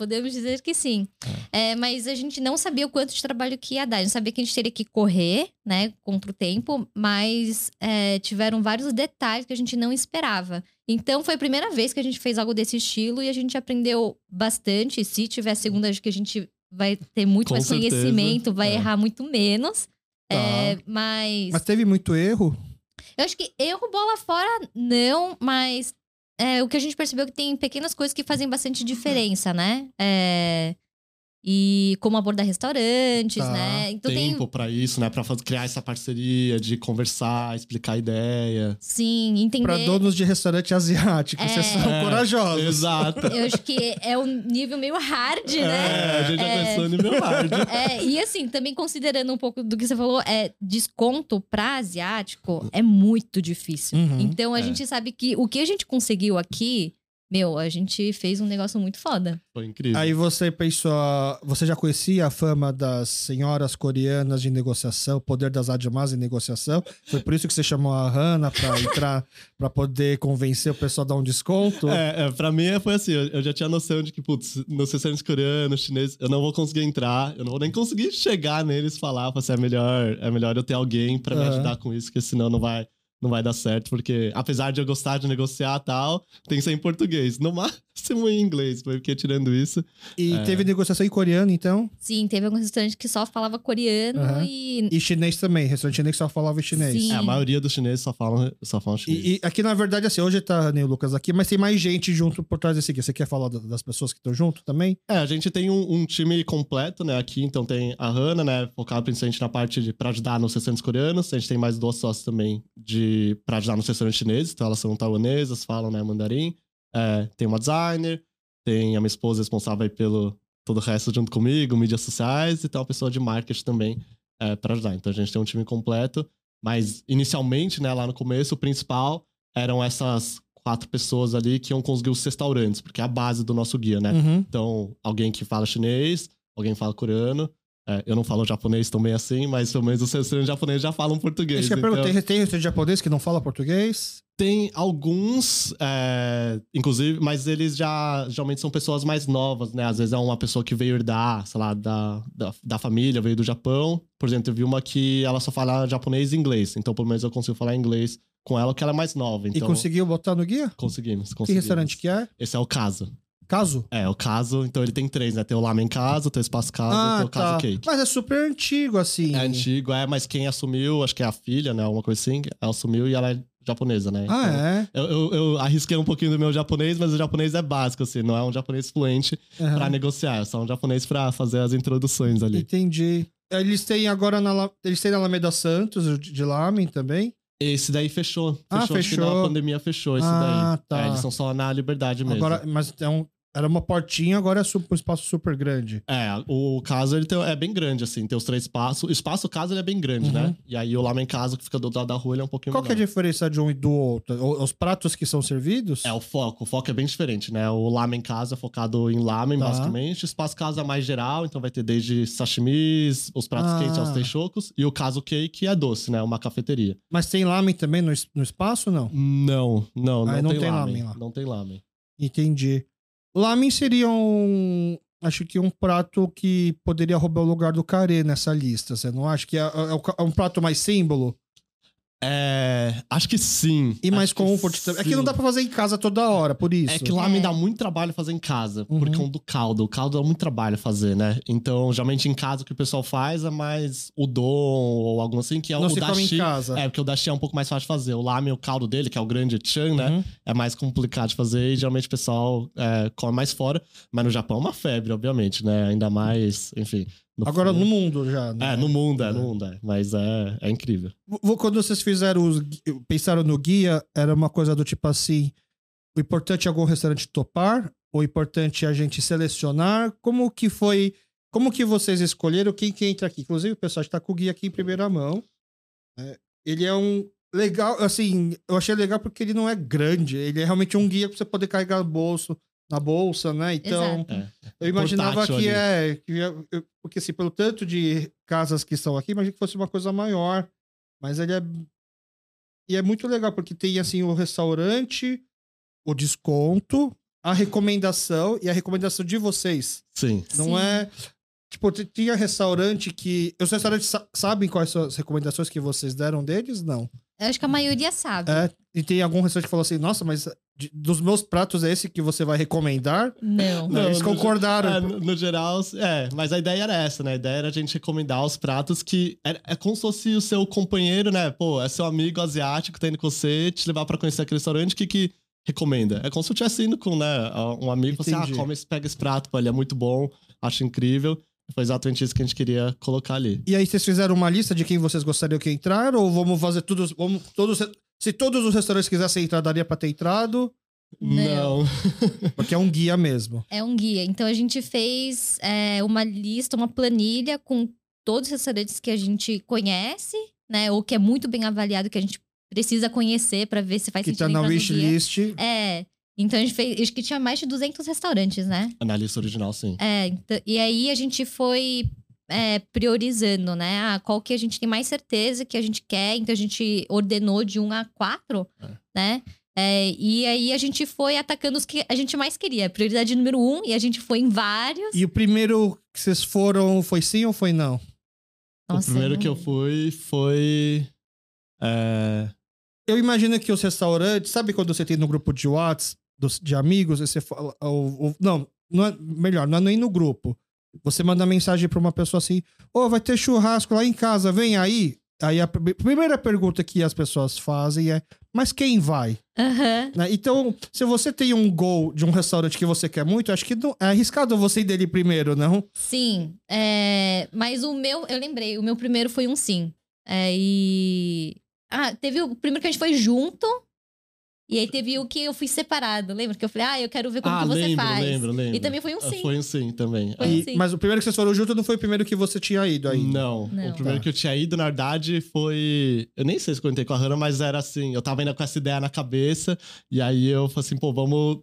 Podemos dizer que sim. É, mas a gente não sabia o quanto de trabalho que ia dar. A gente sabia que a gente teria que correr, né, contra o tempo, mas é, tiveram vários detalhes que a gente não esperava. Então foi a primeira vez que a gente fez algo desse estilo e a gente aprendeu bastante. Se tiver a segunda, acho que a gente vai ter muito Com mais certeza. conhecimento, vai É. errar muito menos. Tá. É, mas, Mas teve muito erro? eu acho que erro bola fora, não, mas é, o que a gente percebeu é que tem pequenas coisas que fazem bastante diferença, né? É, e como abordar restaurantes, Tá. né? Então Tempo tem. pra isso, né? Pra fazer- criar essa parceria, de conversar, explicar a ideia. Sim, entender. Pra donos de restaurante asiático, É. vocês são É, corajosos. Exato. Eu acho que é um nível meio hard, né? É, a gente já É. pensou no meu hard. É, e assim, também considerando um pouco do que você falou, é desconto pra asiático é muito difícil. Uhum. Então a É. gente sabe que o que a gente conseguiu aqui, meu, a gente fez um negócio muito foda. Foi incrível. Aí você pensou, você já conhecia a fama das senhoras coreanas de negociação, o poder das admas em negociação? Foi por isso que você chamou a Hannah pra entrar, pra poder convencer o pessoal a dar um desconto? É, é, pra mim foi assim, eu, eu já tinha noção de que, putz, nos restaurantes coreanos, chineses, eu não vou conseguir entrar, eu não vou nem conseguir chegar neles e falar, falar assim, é melhor, é melhor eu ter alguém pra me ajudar com isso, porque senão não vai, não vai dar certo, porque apesar de eu gostar de negociar e tal, tem que ser em português, no máximo em inglês, porque tirando isso, E É. teve negociação em coreano, então? Sim, teve alguns restaurantes que só falava coreano Aham. e. E chinês também, restaurante chinês que só falava chinês. Sim. é, a maioria dos chineses só falam, só falam chinês. E, e aqui, na verdade, assim, hoje tá Hannah e o Lucas aqui, mas tem mais gente junto por trás desse aqui. Você quer falar da- das pessoas que estão junto também? É, a gente tem um, um time completo, né, aqui, então tem a Hannah, né, focada principalmente na parte de pra ajudar nos restaurantes coreanos, a gente tem mais duas sócias também de pra ajudar nos restaurantes chineses, então elas são taiwanesas, falam, né, mandarim. É, tem uma designer, tem a minha esposa responsável aí pelo todo o resto junto comigo, mídias sociais, e tem uma pessoa de marketing também é, para ajudar. Então a gente tem um time completo, mas inicialmente, né, lá no começo, o principal eram essas quatro pessoas ali que iam conseguir os restaurantes, porque é a base do nosso guia, né? Uhum. Então, alguém que fala chinês, alguém fala coreano. É, eu não falo japonês também assim, mas pelo menos os restaurantes japoneses já falam português. Que eu então- perguntei, tem restaurante japonês que não fala português? Tem alguns, é, inclusive, mas eles já geralmente são pessoas mais novas, né? Às vezes é uma pessoa que veio herdar, sei lá, da, da, da família, veio do Japão. Por exemplo, eu vi uma que ela só fala japonês e inglês. Então, pelo menos eu consigo falar inglês com ela, que ela é mais nova. Então, E conseguiu botar no guia? conseguimos, Que conseguimos. restaurante que é? Esse é o caso. Caso? É, o caso, então ele tem três, né? Tem o Lamen Caso, tem o Espaço Caso e tem o Caso Cake. Mas é super antigo, assim. É antigo, é, mas quem assumiu, acho que é a filha, né? Alguma coisa assim, ela assumiu e ela é japonesa, né? Ah, Então, é? eu, eu, eu arrisquei um pouquinho do meu japonês, mas o japonês é básico, assim, não é um japonês fluente Aham. pra negociar, é só um japonês pra fazer as introduções ali. Entendi. Eles têm agora na, eles têm na Alameda Santos, de Lamen também. Esse daí fechou. Ah, Fechou, acho que fechou. na pandemia fechou esse Ah, daí. tá. É, eles são só na liberdade mesmo. Agora, mas é um, Era uma portinha, agora é um espaço super grande. É, o caso ele tem- é bem grande, assim, tem os três espaços. O espaço casa ele é bem grande, Uhum. né? E aí o lamen casa que fica do outro lado da rua ele é um pouquinho Qual que é a menor. diferença de um e do outro? Os pratos que são servidos? É, o foco. O foco é bem diferente, né? O lamen casa é focado em lamen, Tá. basicamente. O espaço casa é mais geral, então vai ter desde sashimis, os pratos Ah. quentes aos teixocos. E o caso cake é doce, né? Uma cafeteria. Mas tem lamen também no, no espaço, não? Não, não, não, Ah, não tem, tem lamen. lamen lá. Não tem lamen. Entendi. Lamen seria um. Acho que um prato que poderia roubar o lugar do carê nessa lista. Você não acha que é, é é um prato mais símbolo É. Acho que sim. e mais comfort também? É que não dá pra fazer em casa toda hora, por isso. É que lá me É. dá muito trabalho fazer em casa, Uhum. por conta do caldo. O caldo dá muito trabalho fazer, né? Então, geralmente em casa o que o pessoal faz é mais o dom ou algo assim, que é não o se come dashi. em casa. É, porque o dashi é um pouco mais fácil de fazer. O lamen, o caldo dele, que é o grande chan, né? Uhum. É mais complicado de fazer e geralmente o pessoal é, come mais fora. Mas no Japão é uma febre, obviamente, né? Ainda mais, enfim. No Agora frio. no mundo já. né? É, no mundo, é, É. no mundo, é. Mas é, é incrível. Quando vocês fizeram os. Pensaram no guia, era uma coisa do tipo assim: o importante é algum restaurante topar, o importante é a gente selecionar. Como que foi. Como que vocês escolheram quem que entra aqui? Inclusive, o pessoal está com o guia aqui em primeira mão. né? Ele é um. Legal, assim, eu achei legal porque ele não é grande. Ele é realmente um guia para você poder carregar no bolso, na bolsa, né? Então, Exato. É. eu imaginava Portátil que ali. é. Que é- eu- porque, assim, pelo tanto de casas que estão aqui, imaginei que fosse uma coisa maior. Mas ele é. E é muito legal, porque tem, assim, o restaurante, o desconto, a recomendação e a recomendação de vocês. Sim. Não Sim. é. Tipo, tinha restaurante que. Os restaurantes sa- sabem quais são as recomendações que vocês deram deles? Não. Eu acho que a maioria sabe. É, e tem algum restaurante que falou assim: nossa, mas de- dos meus pratos é esse que você vai recomendar? Não. Não, eles no- concordaram. é, no, no geral, é. Mas a ideia era essa, né? A ideia era a gente recomendar os pratos que. É, é como se fosse o seu companheiro, né? Pô, é seu amigo asiático que tá indo com você, te levar pra conhecer aquele restaurante, o que que recomenda? É como se eu estivesse indo com, né? Um amigo e falou assim: ah, come, esse- pega esse prato, pô, ele é muito bom, acho incrível. Foi exatamente isso que a gente queria colocar ali. E aí vocês fizeram uma lista de quem vocês gostariam que entrar? Ou vamos fazer tudo. Vamos, todos, se todos os restaurantes quisessem entrar, daria pra ter entrado? Não. Porque é um guia mesmo. É um guia. Então a gente fez é, uma lista, uma planilha com todos os restaurantes que a gente conhece, né? Ou que é muito bem avaliado, que a gente precisa conhecer pra ver se faz Que sentido tá na wishlist. É. Então a gente fez. Acho que tinha mais de 200 restaurantes, né? Na lista original, sim. É. então- e aí a gente foi é, priorizando, né? Ah, qual que a gente tem mais certeza que a gente quer. Então a gente ordenou de 1 a 4, É. né? É, e aí a gente foi atacando os que a gente mais queria. Prioridade número um, e a gente foi em vários. E o primeiro que vocês foram foi sim ou foi não? Nossa, o primeiro não que eu fui foi. É, Eu imagino que os restaurantes, sabe quando você tem no grupo de Whats dos- de amigos, você fala. o- o- não, não é, melhor, não é nem no grupo. Você manda mensagem pra uma pessoa assim: Ô, vai ter churrasco lá em casa, vem aí. Aí a pr- primeira pergunta que as pessoas fazem é: Mas quem vai? Aham. Né? Então, se você tem um gol de um restaurante que você quer muito, acho que não, é arriscado você ir dele primeiro, não? Sim. é, mas o meu, eu lembrei, o meu primeiro foi um sim. É, e. Ah, teve o primeiro que a gente foi junto. E aí teve o que eu fui separado. Lembra? Que eu falei, ah, eu quero ver como ah, que você lembro, faz. lembro, lembro. E também foi um sim. Foi um sim também. Foi é. um E- sim. mas o primeiro que vocês foram juntos não foi o primeiro que você tinha ido ainda. Não. Não. O primeiro Tá. que eu tinha ido, na verdade, foi. Eu nem sei se contei com a Hannah, mas era assim: eu tava ainda com essa ideia na cabeça, e aí eu falei assim, pô, vamos.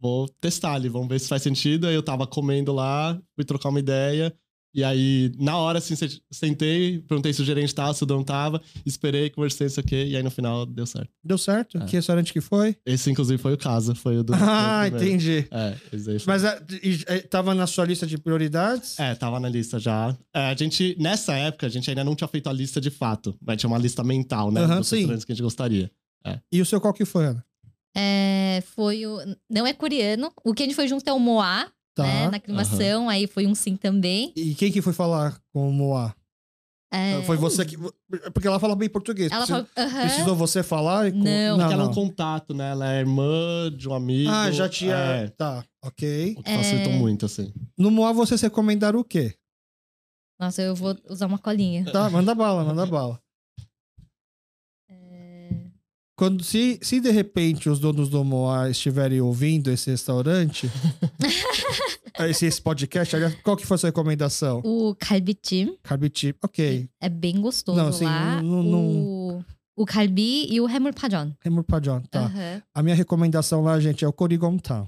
Vou testar ali, vamos ver se faz sentido. Aí eu tava comendo lá, fui trocar uma ideia. E aí, na hora, assim, se- sentei, perguntei se o gerente tava, se o dono tava, esperei, conversei, isso aqui, e aí no final deu certo. Deu certo? É. Que restaurante que foi? Esse, inclusive, foi o caso, foi o do. Ah, o entendi. É, esse aí foi. Mas ah, e- e- tava na sua lista de prioridades? É, tava na lista já. É, a gente, nessa época, a gente ainda não tinha feito a lista de fato. Mas tinha uma lista mental, né? Aham, dos sim. restaurantes que a gente gostaria. E o seu qual que foi, Ana? É, foi o. Não é coreano. O que a gente foi junto é o Moá, Tá. né? Na aclimação. Aí foi um sim também. E quem que foi falar com o Moá? É, Foi você que. Porque ela fala bem português. Ela Precisou, falou. "Aham." precisou você falar? e com- Não. não, ela é um não. contato, né? Ela é irmã de um amigo. Ah, já tinha. É, Tá, ok. o que facilitou É. muito, assim. No Moá vocês recomendaram o quê? Nossa, eu vou usar uma colinha. Tá, manda bala, manda bala. É, quando se, se de repente os donos do Moá estiverem ouvindo esse restaurante, esse, esse podcast, aliás, qual que foi a sua recomendação? O kalbitim Carbitip, ok. é bem gostoso Não, assim, lá. não- não- O, o kalbi e o hemulpajon. Remur Pajon, tá. Aham. A minha recomendação lá, gente, é o Korigomtan.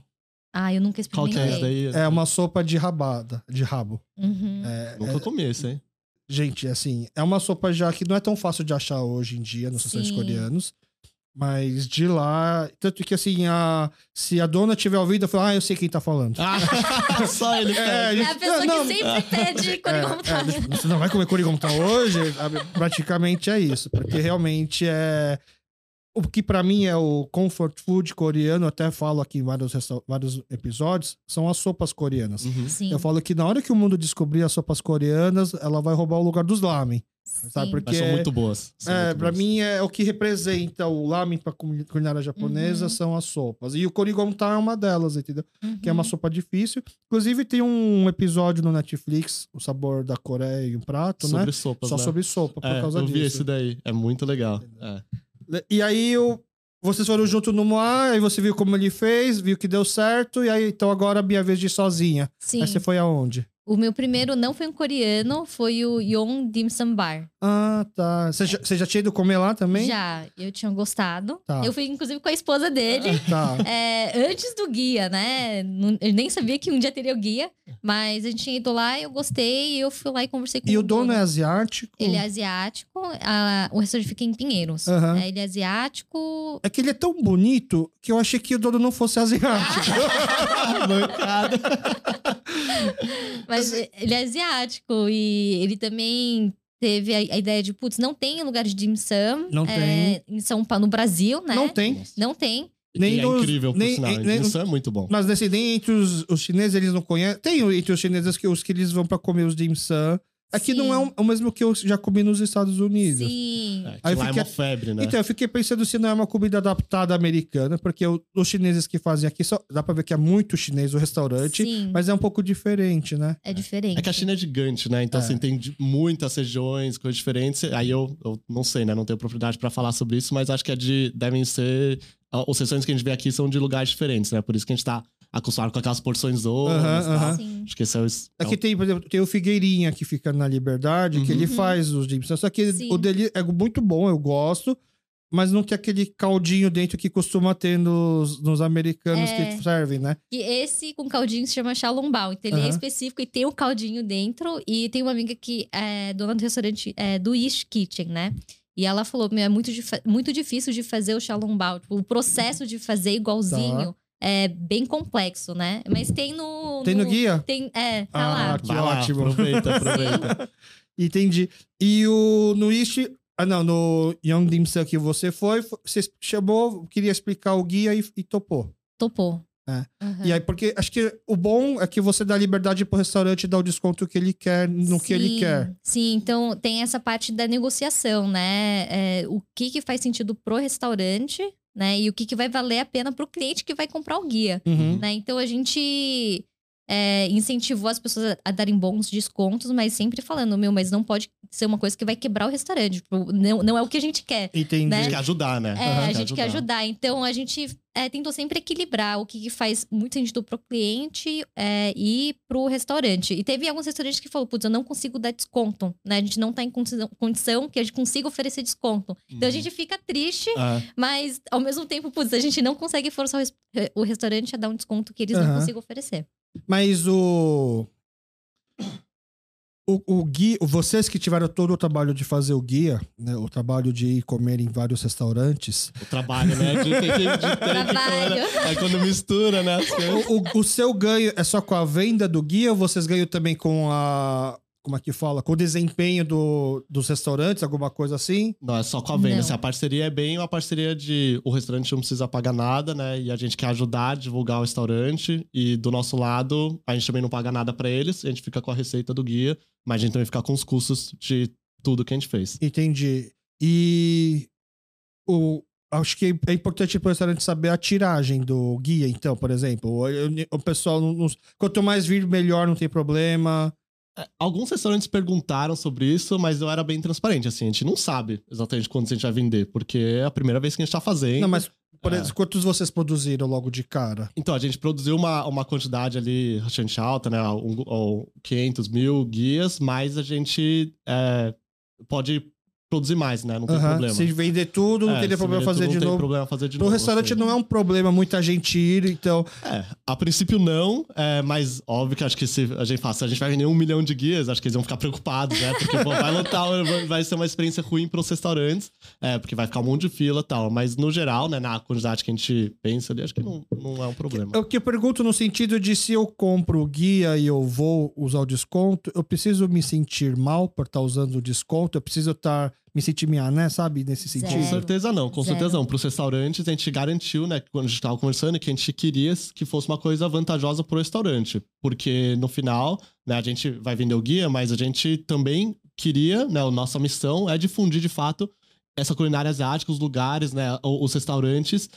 Ah, eu nunca Qual que é esse experimentei. daí? É uma sopa de rabada, de rabo. Uhum. É, Nunca comi esse, hein? Gente, assim, é uma sopa já que não é tão fácil de achar hoje em dia nos restaurantes coreanos. Mas de lá. Tanto que, assim, a, se a dona tiver ouvido, eu falo, ah, eu sei quem tá falando. Ah, só ele É. É a pessoa Não, que sempre pede quando É, é, você não vai comer Korigomtan hoje? Praticamente é isso. Porque realmente é. O que pra mim é o comfort food coreano, eu até falo aqui em vários, vários episódios, são as sopas coreanas. Uhum. Eu falo que na hora que o mundo descobrir as sopas coreanas, ela vai roubar o lugar dos lamen. sabe, porque- Mas são muito boas. São É, boas. mim é o que representa o lamen pra comuni- culinária japonesa Uhum. são as sopas. E o Korigomtan é uma delas, entendeu? Que é uma Uhum. sopa difícil. Inclusive tem um episódio no Netflix, O Sabor da Coreia e um prato, né? Sobre sopas, Só né? sobre sopa, por É, causa eu disso. vi esse daí. É muito legal. É. E aí eu, vocês foram junto no Moá, aí você viu como ele fez, viu que deu certo, e aí então agora é a minha vez de ir sozinha. Sim. Aí você foi aonde? O meu primeiro não foi um coreano, foi o Yon Dim Sum Bar. Ah, tá. Você já, você já tinha ido comer lá também? Já, eu tinha gostado. Tá. Eu fui, inclusive, com a esposa dele. Tá. é, antes do guia, né? Eu nem sabia que um dia teria o guia, mas a gente tinha ido lá, eu gostei, e eu fui lá e conversei com E o dono é asiático? Ele é asiático, a- o restaurante fica em Pinheiros. Aham. É, ele é asiático. É que ele é tão bonito que eu achei que o dono não fosse asiático. Mancada. Mas Assim ele é asiático e ele também teve a, a ideia de, putz, não tem lugar de dim sum. Não é, Em São Paulo, no Brasil, né? Não tem. Não tem. Nem é nos- incrível, por nem- sinal. nem- Isso é muito bom. Mas nesse, nem entre os, os chineses eles não conhecem. Tem entre os chineses que os que eles vão pra comer os dim sum. Aqui não é o, o mesmo que eu já comi nos Estados Unidos. Sim. É, Aí lá fica- é uma febre, né? Então, eu fiquei pensando se não é uma comida adaptada americana, porque o- os chineses que fazem aqui, só, dá pra ver que é muito chinês o restaurante, Sim. mas é um pouco diferente, né? É diferente. É que a China é gigante, né? Então, É. assim, tem muitas regiões, coisas diferentes. Aí eu, eu não sei, né? Não tenho propriedade pra falar sobre isso, mas acho que é de, devem ser. Os restaurantes que a gente vê aqui são de lugares diferentes, né? Por isso que a gente tá acostumado com aquelas porções Aham, e tal. aham. Sim. Acho que esse é o. é Aqui tem, por exemplo, tem o Figueirinha que fica na Liberdade, que Uhum. ele faz os dim sum. Só que Sim. o dele é muito bom, eu gosto, mas não tem aquele caldinho dentro que costuma ter nos, nos americanos É. que servem, né? E esse com caldinho se chama Shalom Então ele é específico e tem o caldinho dentro. E tem uma amiga que é dona do restaurante é, do East Kitchen, né? E ela falou: meu, é muito, muito difícil de fazer o Shalom Tipo, o processo de fazer igualzinho é bem complexo, né? Mas tem no. Tem no guia? Tem, é, tá Ah, lá. que lá, ótimo. aproveita, aproveita. Entendi. E o no East, ah não, no Young Dim Sum que você foi, fo- você chamou, queria explicar o guia e, e topou. Topou. É. Aham. E aí, porque acho que o bom é que você dá liberdade pro restaurante dar o desconto que ele quer no que ele Sim, quer. Sim, então tem essa parte da negociação, né? É, o que, que faz sentido pro restaurante, né? E o que, que vai valer a pena pro cliente que vai comprar o guia, Uhum. né? Então a gente é, incentivou as pessoas a, a darem bons descontos, mas sempre falando, meu, mas não pode ser uma coisa que vai quebrar o restaurante. Tipo, não, não é o que a gente quer. Né? A gente quer ajudar, né? É, a gente quer ajudar. Então, a gente é, tentou sempre equilibrar o que, que faz muito sentido pro cliente é, e pro restaurante. E teve alguns restaurantes que falou, putz, eu não consigo dar desconto, né? A gente não tá em condição, condição que a gente consiga oferecer desconto. Então, a Uhum. gente fica triste, É. mas ao mesmo tempo, putz, a gente não consegue forçar o, o restaurante a dar um desconto que eles não consigam oferecer. Mas o. O, o guia, vocês que tiveram todo o trabalho de fazer o guia, né, o trabalho de ir comer em vários restaurantes, O trabalho, né? De ter que, de ter que Trabalho. É quando mistura, né? o, o- o seu ganho é só com a venda do guia ou vocês ganham também com a. Como é que fala? Com o desempenho do, dos restaurantes, alguma coisa assim? Não, é só com a venda. Assim, a parceria é bem uma parceria de o restaurante não precisa pagar nada, né? E a gente quer ajudar a divulgar o restaurante. E do nosso lado, a gente também não paga nada pra eles. A gente fica com a receita do guia, mas a gente também fica com os custos de tudo que a gente fez. Entendi. E o, acho que é importante para o restaurante saber a tiragem do guia, então, por exemplo. O, o pessoal, não- não- quanto mais vir, melhor, não tem problema. É, alguns restaurantes perguntaram sobre isso, mas eu era bem transparente, assim, a gente não sabe exatamente quantos a gente vai vender, porque é a primeira vez que a gente tá fazendo. Não, mas por É. quantos vocês produziram logo de cara? Então, a gente produziu uma, uma quantidade ali bastante alta, né? Um, um, 500 mil guias, mas a gente é, pode produzir mais, né? Não tem problema. Se vender tudo, não É, teria problema fazer tudo, de não tem novo. problema fazer de No novo. restaurante assim. não é um problema muita gente ir, então. É, a princípio não, é, mas óbvio que acho que se a gente fala, se a gente vai vender um milhão de guias, acho que eles vão ficar preocupados, né? Porque pô, vai lotar, vai- vai ser uma experiência ruim para os restaurantes, é, porque vai ficar um monte de fila e tal. Mas no geral, né, na quantidade que a gente pensa ali, acho que não, não é um problema. O que eu pergunto no sentido de se eu compro o guia e eu vou usar o desconto, eu preciso me sentir mal por estar usando o desconto, eu preciso estar me sentir minha, né, sabe, nesse Zero. Com sentido. certeza não, com Zero. certeza não. Para os restaurantes, a gente garantiu, né, quando a gente estava conversando, que a gente queria que fosse uma coisa vantajosa para o restaurante. Porque no final, né, a gente vai vender o guia, mas a gente também queria, né, a nossa missão é difundir de fato essa culinária asiática, os lugares, né, os restaurantes,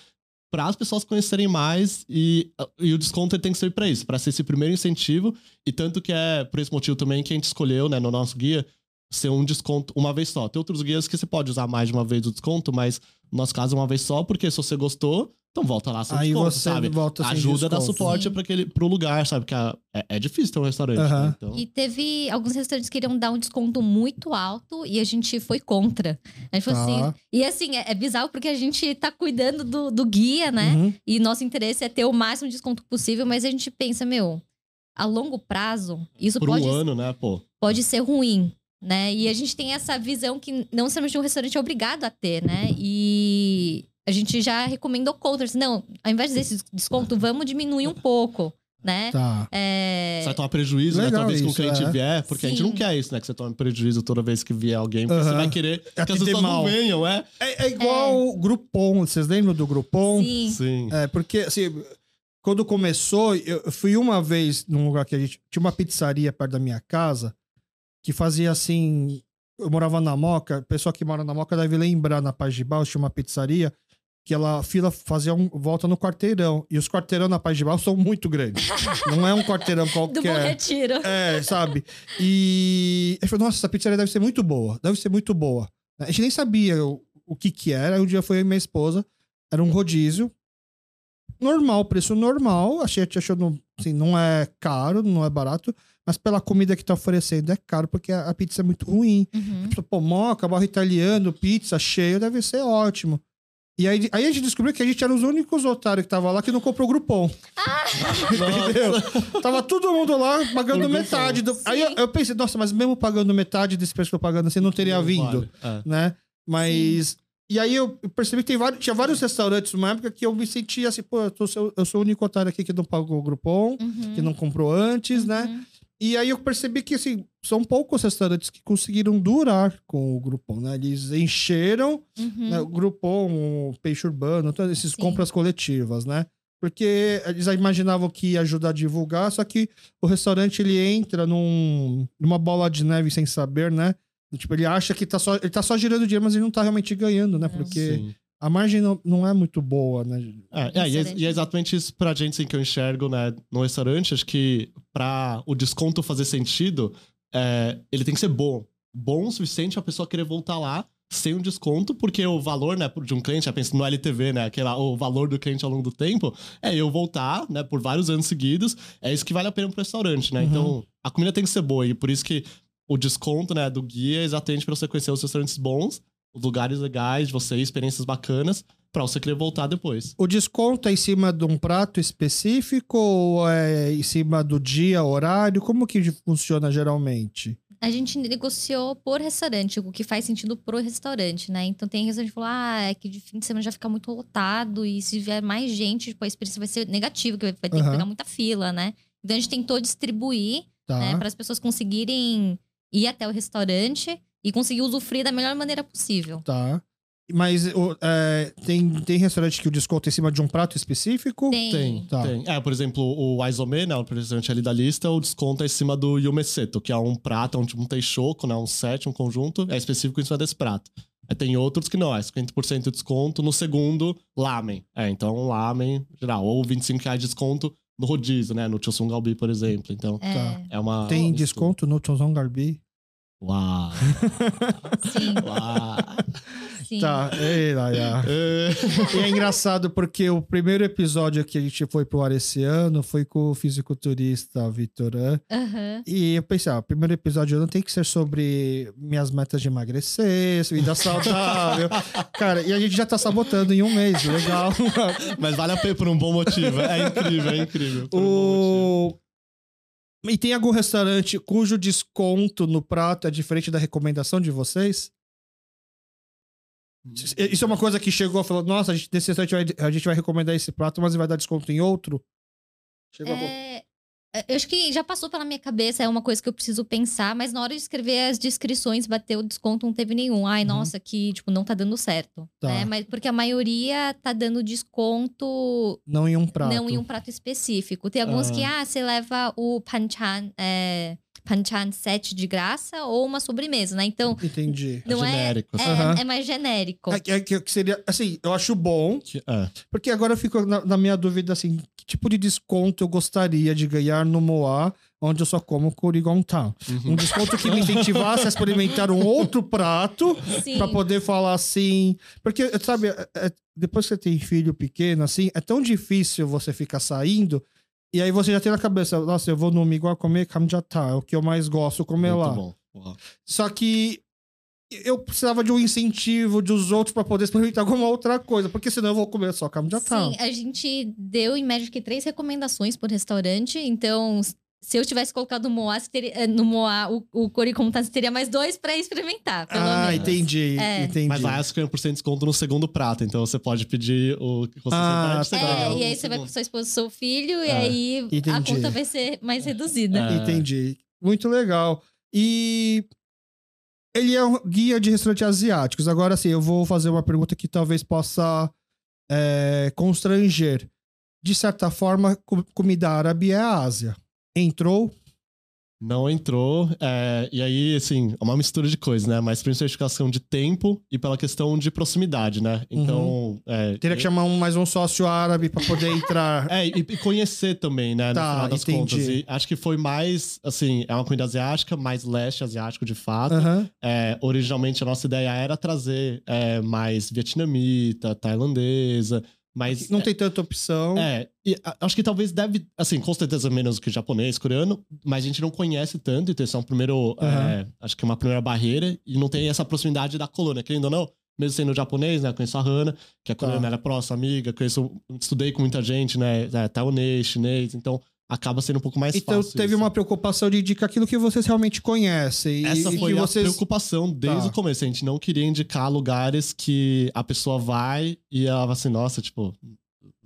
para as pessoas conhecerem mais e, e o desconto tem que ser para isso, para ser esse primeiro incentivo. E tanto que é por esse motivo também que a gente escolheu, né, no nosso guia, ser um desconto uma vez só. Tem outros guias que você pode usar mais de uma vez o desconto, mas no nosso caso é uma vez só, porque se você gostou, então volta lá sem Aí desconto, você sabe? volta sem Ajuda a dar desconto. suporte para aquele pro lugar, sabe? Que é, é difícil ter um restaurante, Aham. né? Então, E teve alguns restaurantes que queriam dar um desconto muito alto e a gente foi contra. A gente falou Tá. assim. E assim, é, é bizarro porque a gente tá cuidando do, do guia, né? Uhum. E nosso interesse é ter o máximo de desconto possível, mas a gente pensa, meu, a longo prazo, isso por pode, um ano, né, pô? pode ser ruim, né? E a gente tem essa visão que não necessariamente um restaurante é obrigado a ter, né? E a gente já recomendou contra. assim, Não, ao invés desse desconto, vamos diminuir um pouco, né? Tá. É... Você vai tomar prejuízo, Legal né? Toda vez que um isso, cliente é. vier, porque a gente Sim. não quer isso, né? Que você tome prejuízo toda vez que vier alguém, porque você Aham. vai querer que as Atender pessoas mal. não venham, é? É, é igual o Groupon, vocês lembram do Groupon? Sim. Sim. É, porque, assim, quando começou, eu eu fui uma vez num lugar que a gente. Tinha uma pizzaria perto da minha casa que fazia assim. Eu morava na Moca, o pessoal que mora na Moca deve lembrar na Paz de Baixo, tinha uma pizzaria que ela a fila fazia um, volta no quarteirão. E os quarteirão na Paz de Baixo são muito grandes. Não é um quarteirão Do Bom qualquer. Retiro. É, sabe? E eu falei, nossa, essa pizzaria deve ser muito boa. Deve ser muito boa. A gente nem sabia o, o que que era. Aí um dia foi minha esposa. Era um rodízio. Normal, preço normal. Achei, achando, assim, não é caro, não é barato. Mas pela comida que tá oferecendo é caro, porque a, a pizza é muito ruim. Uhum. Pô, moca, barro italiano, pizza cheio, deve ser ótimo. E aí, aí a gente descobriu que a gente era os únicos otários que tava lá que não comprou o Groupon. Entendeu? Tava todo mundo lá pagando Por metade. Do... Sim. Aí eu, eu pensei, nossa, mas mesmo pagando metade desse preço que eu tô pagando, assim, não teria Não vindo, vale. É. né? Mas. E aí eu percebi que tem vários, tinha vários restaurantes numa época que eu me sentia assim, pô, eu, tô- eu sou o único otário aqui que não pagou o Groupon, Uhum. que não comprou antes, né? E aí eu percebi que, assim, são poucos restaurantes que conseguiram durar com o Groupon, né? Eles encheram Uhum. né, o Groupon, o Peixe Urbano, todas essas Sim. compras coletivas, né? Porque eles imaginavam que ia ajudar a divulgar, só que o restaurante ele entra num, numa bola de neve sem saber, né? Tipo, ele acha que tá só, ele tá só girando dinheiro, mas ele não tá realmente ganhando, né? Não. Porque Sim. A margem não, não é muito boa, né? É, é, e, é, e é exatamente isso pra gente assim, que eu enxergo né, no restaurante. Acho que pra o desconto fazer sentido, é, ele tem que ser bom. Bom o suficiente a pessoa querer voltar lá sem um desconto, porque o valor né, de um cliente, já pensa no LTV, né? Aquela, o valor do cliente ao longo do tempo, é eu voltar né, por vários anos seguidos. É isso que vale a pena pro restaurante, né? Uhum. Então, a comida tem que ser boa. E por isso que o desconto né, do guia é exatamente pra você conhecer os restaurantes bons, lugares legais de você, ir, experiências bacanas, pra você querer voltar depois. O desconto é em cima de um prato específico ou é em cima do dia, horário? Como que funciona geralmente? A gente negociou por restaurante, o que faz sentido pro restaurante, né? Então tem restaurante que falou, ah, é que de fim de semana já fica muito lotado e se vier mais gente, tipo, a experiência vai ser negativa, que vai ter Aham. que pegar muita fila, né? Então a gente tentou distribuir, Tá. né, para as pessoas conseguirem ir até o restaurante e conseguir usufruir da melhor maneira possível. Tá. Mas o- é, tem, tem restaurante que o desconto é em cima de um prato específico? Tem. Tem, Tá. tem. É, por exemplo, o Aizome, né, o representante ali da lista, o desconto é em cima do Yumeseto, que é um prato, um, tipo um teixoco, né, um set, um conjunto, é específico em cima desse prato. Aí tem outros que não, é 50% de desconto no segundo lamen. É, então lamen, geral, ou 25 reais de desconto no rodízio, né? No Chosun Galbi, por exemplo. Então, É, Tá. é uma. Tem desconto no Chozon Uau! sim, Uau! sim. Tá, ei, Laia. É. E é engraçado porque o primeiro episódio que a gente foi pro ar esse ano foi com o fisiculturista Vitor An. Aham. E eu pensei, ah, o primeiro episódio não tem que ser sobre minhas metas de emagrecer, vida saudável. Cara, e a gente já tá sabotando em um mês, legal. Mas vale a pena por um bom motivo. É incrível, é incrível. Por um bom motivo. o... E tem algum restaurante cujo desconto no prato é diferente da recomendação de vocês? Isso é uma coisa que chegou e falou: nossa, a gente, nesse restaurante vai- a gente vai recomendar esse prato, mas vai dar desconto em outro? Chegou a... É, eu acho que já passou pela minha cabeça, é uma coisa que eu preciso pensar, mas na hora de escrever as descrições, bateu o desconto, não teve nenhum. Ai, Uhum. nossa, que, tipo, não tá dando certo. Tá. né? Mas porque a maioria tá dando desconto Não em um prato. não em um prato específico. Tem alguns que, ah, você leva o panchan, é, panchan set de graça ou uma sobremesa, né? Então, Entendi. não é, genérico, é, Aham. é mais genérico. É, que- é que seria, assim, eu acho bom, Que- é. porque agora eu fico na, na minha dúvida, assim, que tipo de desconto eu gostaria de ganhar no Moá, onde eu só como Kurigontan? Um Uhum. desconto que me incentivasse a experimentar um outro prato, pra poder falar assim. Porque, sabe, é- é- depois que você tem filho pequeno, assim, é tão difícil você ficar saindo. E aí você já tem na cabeça, nossa, eu vou no igual comer kamjatá, é o que eu mais gosto comer Muito lá. bom. Só que eu precisava de um incentivo dos outros pra poder experimentar alguma outra coisa, porque senão eu vou comer só kamjatá. Sim, a gente deu em média que três recomendações por restaurante. Então, se eu tivesse colocado no Moá, teria- eh, no Moá o, o Coricontas teria mais dois pra experimentar, pelo Ah, menos. entendi, É. entendi. Mas lá é 50% de desconto no segundo prato. Então você pode pedir o que você Ah, tá. É, e aí você vai com segundo. sua esposa e seu filho, e É, aí a entendi. conta vai ser mais reduzida. É. Entendi. Muito legal. E ele é um guia de restaurantes asiáticos. Agora sim, eu vou fazer uma pergunta que talvez possa é, constranger. De certa forma, co- comida árabe é a Ásia. Entrou? Não entrou. é, e aí, assim, é uma mistura de coisas, né? Mas principalmente questão de tempo e pela questão de proximidade, né? Então. é, Uhum. Teria que eu- chamar um, mais um sócio árabe para poder entrar. É, e, e conhecer também, né? Tá, no final das entendi. contas. E acho que foi mais, assim, é uma comida asiática, mais leste asiático de fato. Aham. É, originalmente a nossa ideia era trazer é, mais vietnamita, tailandesa, mas. Não tem tanta opção. É, e a- acho que talvez deve, assim, com certeza menos que japonês, coreano, mas a gente não conhece tanto, então isso é um primeiro, Aham. é, acho que é uma primeira barreira, e não tem essa proximidade da colônia, querendo ou não, mesmo sendo japonês, né, conheço a Hana, que a coreana era próxima, amiga, conheço, estudei com muita gente, né, é, taiwanês, chinês, então acaba sendo um pouco mais Então fácil. teve isso. uma preocupação de indicar aquilo que vocês realmente conhecem. e- Essa e foi que a vocês... preocupação desde Tá. o começo. A gente não queria indicar lugares que a pessoa vai e ela vai assim, nossa, tipo,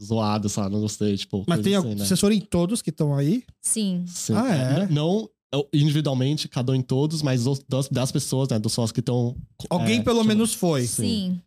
zoado, sabe? Não gostei, tipo. Mas tem, assim, né? vocês foram em todos que estão aí? Sim. Sim. Ah, é? Não individualmente, cada um em todos, mas das, das pessoas, né? Dos sócios que estão. Alguém é, pelo chama- menos foi. Sim.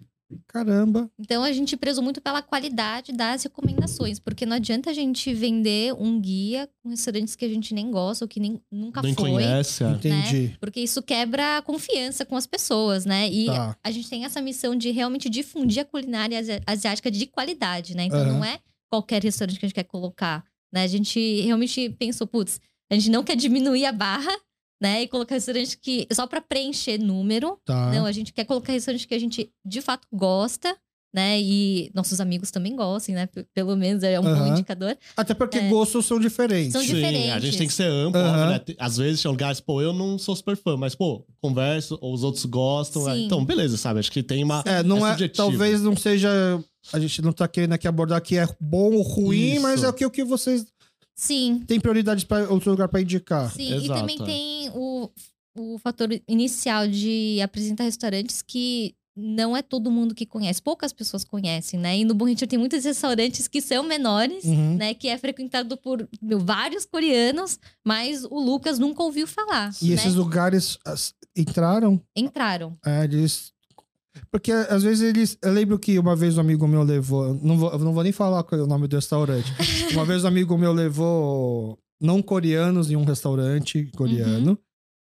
Caramba. Então a gente prezou muito pela qualidade das recomendações, porque não adianta a gente vender um guia com restaurantes que a gente nem gosta ou que nem, nunca Nem foi. conhece. é. Entendi. Porque isso quebra a confiança com as pessoas, né? E Tá. a gente tem essa missão de realmente difundir a culinária asi- asiática de qualidade, né? Então Aham. não é qualquer restaurante que a gente quer colocar, né? A gente realmente pensou, putz, a gente não quer diminuir a barra, né? E colocar restaurante que só para preencher número. Tá. Não, a gente quer colocar restaurante que a gente de fato gosta, né? E nossos amigos também gostem, né? P- Pelo menos é um bom indicador. Até porque É. gostos são diferentes. São Sim, a gente tem que ser amplo, óbvio, né? Às vezes tem lugares, pô, eu não sou super fã, mas, pô, converso, ou os outros gostam. é. Então, beleza, sabe? Acho que tem uma. É, não é, subjetivo. talvez não seja. A gente não tá querendo aqui abordar que é bom ou ruim, Isso. mas é o que, o que vocês Sim, têm prioridades para outro lugar para indicar. Sim, e Exato, também é. tem o, o fator inicial de apresentar restaurantes que não é todo mundo que conhece. Poucas pessoas conhecem, né? E no Bom Retiro tem muitos restaurantes que são menores, Uhum. né? Que é frequentado por meu, vários coreanos, mas o Lucas nunca ouviu falar. E né? esses lugares as- entraram, Entraram. é, eles. Porque às vezes eles. Eu lembro que uma vez um amigo meu levou. Não vou, não vou nem falar é o nome do restaurante. uma vez um amigo meu levou não coreanos em um restaurante coreano.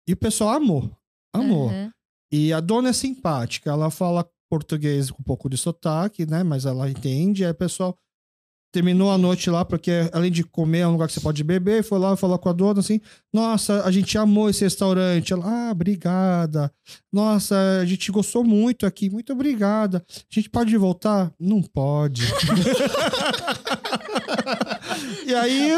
E o pessoal amou. Amor. Aham. E a dona é simpática, ela fala português com um pouco de sotaque, né? Mas ela entende, aí o pessoal. Terminou a noite lá, porque além de comer, é um lugar que você pode beber, foi lá falar com a dona assim: Nossa, a gente amou esse restaurante. Ela, ah, obrigada. Nossa, a gente gostou muito aqui, muito obrigada. A gente pode voltar? Não pode. e aí,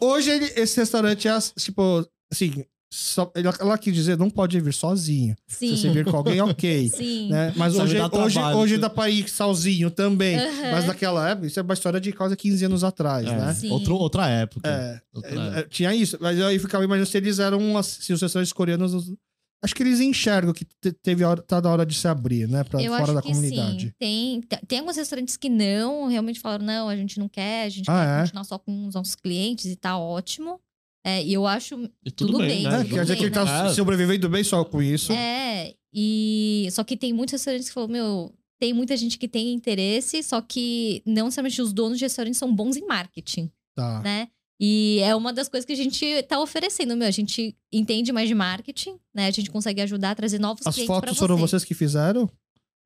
hoje esse restaurante é tipo, assim, só, ela, ela quis dizer, não pode vir sozinho. Sim. Se você vir com alguém, ok. Sim. Né? Mas Só hoje, dá hoje, trabalho, hoje dá pra ir sozinho também. Mas naquela época, isso é uma história de quase 15 anos atrás, É, né? Sim. outro, outra época. É, Outra é, época. é, tinha isso. Mas aí ficava imaginando se eles eram, as- se os restaurantes coreanos. Acho que eles enxergam que te- teve a hora, tá na hora de se abrir, né? Pra Eu fora acho da que comunidade. sim. Tem, te- tem alguns restaurantes que não, realmente falaram, não, a gente não quer, a gente Ah, quer é? continuar só com os nossos clientes e tá ótimo. É, e eu acho. E tudo, Tudo bem, bem, né? É, quer dizer que ele tá É, sobrevivendo bem só com isso. É, e. Só que tem muitos restaurantes que falam, meu, tem muita gente que tem interesse, só que não necessariamente os donos de restaurantes são bons em marketing, Tá. né? E é uma das coisas que a gente tá oferecendo, meu. A gente entende mais de marketing, né? A gente consegue ajudar a trazer novos As clientes pra fotos foram vocês. vocês que fizeram?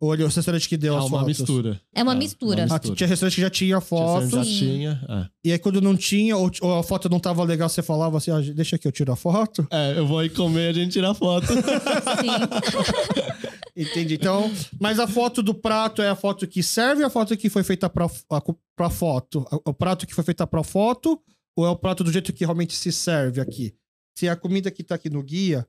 Ou ele- o restaurante que deu É as uma fotos? mistura. É uma É, mistura. uma Ah, tinha restaurante que já tinha foto. Já Sim. tinha. É. E aí, quando não tinha, ou, ou a foto não tava legal, você falava assim: ó, deixa que eu tiro a foto. É, eu vou aí comer a gente tira foto. Sim. Entendi. Então, mas a foto do prato é a foto que serve ou a foto que foi feita pra, a- pra foto? O prato que foi feita pra foto ou é o prato do jeito que realmente se serve aqui? Se a comida que tá aqui no guia,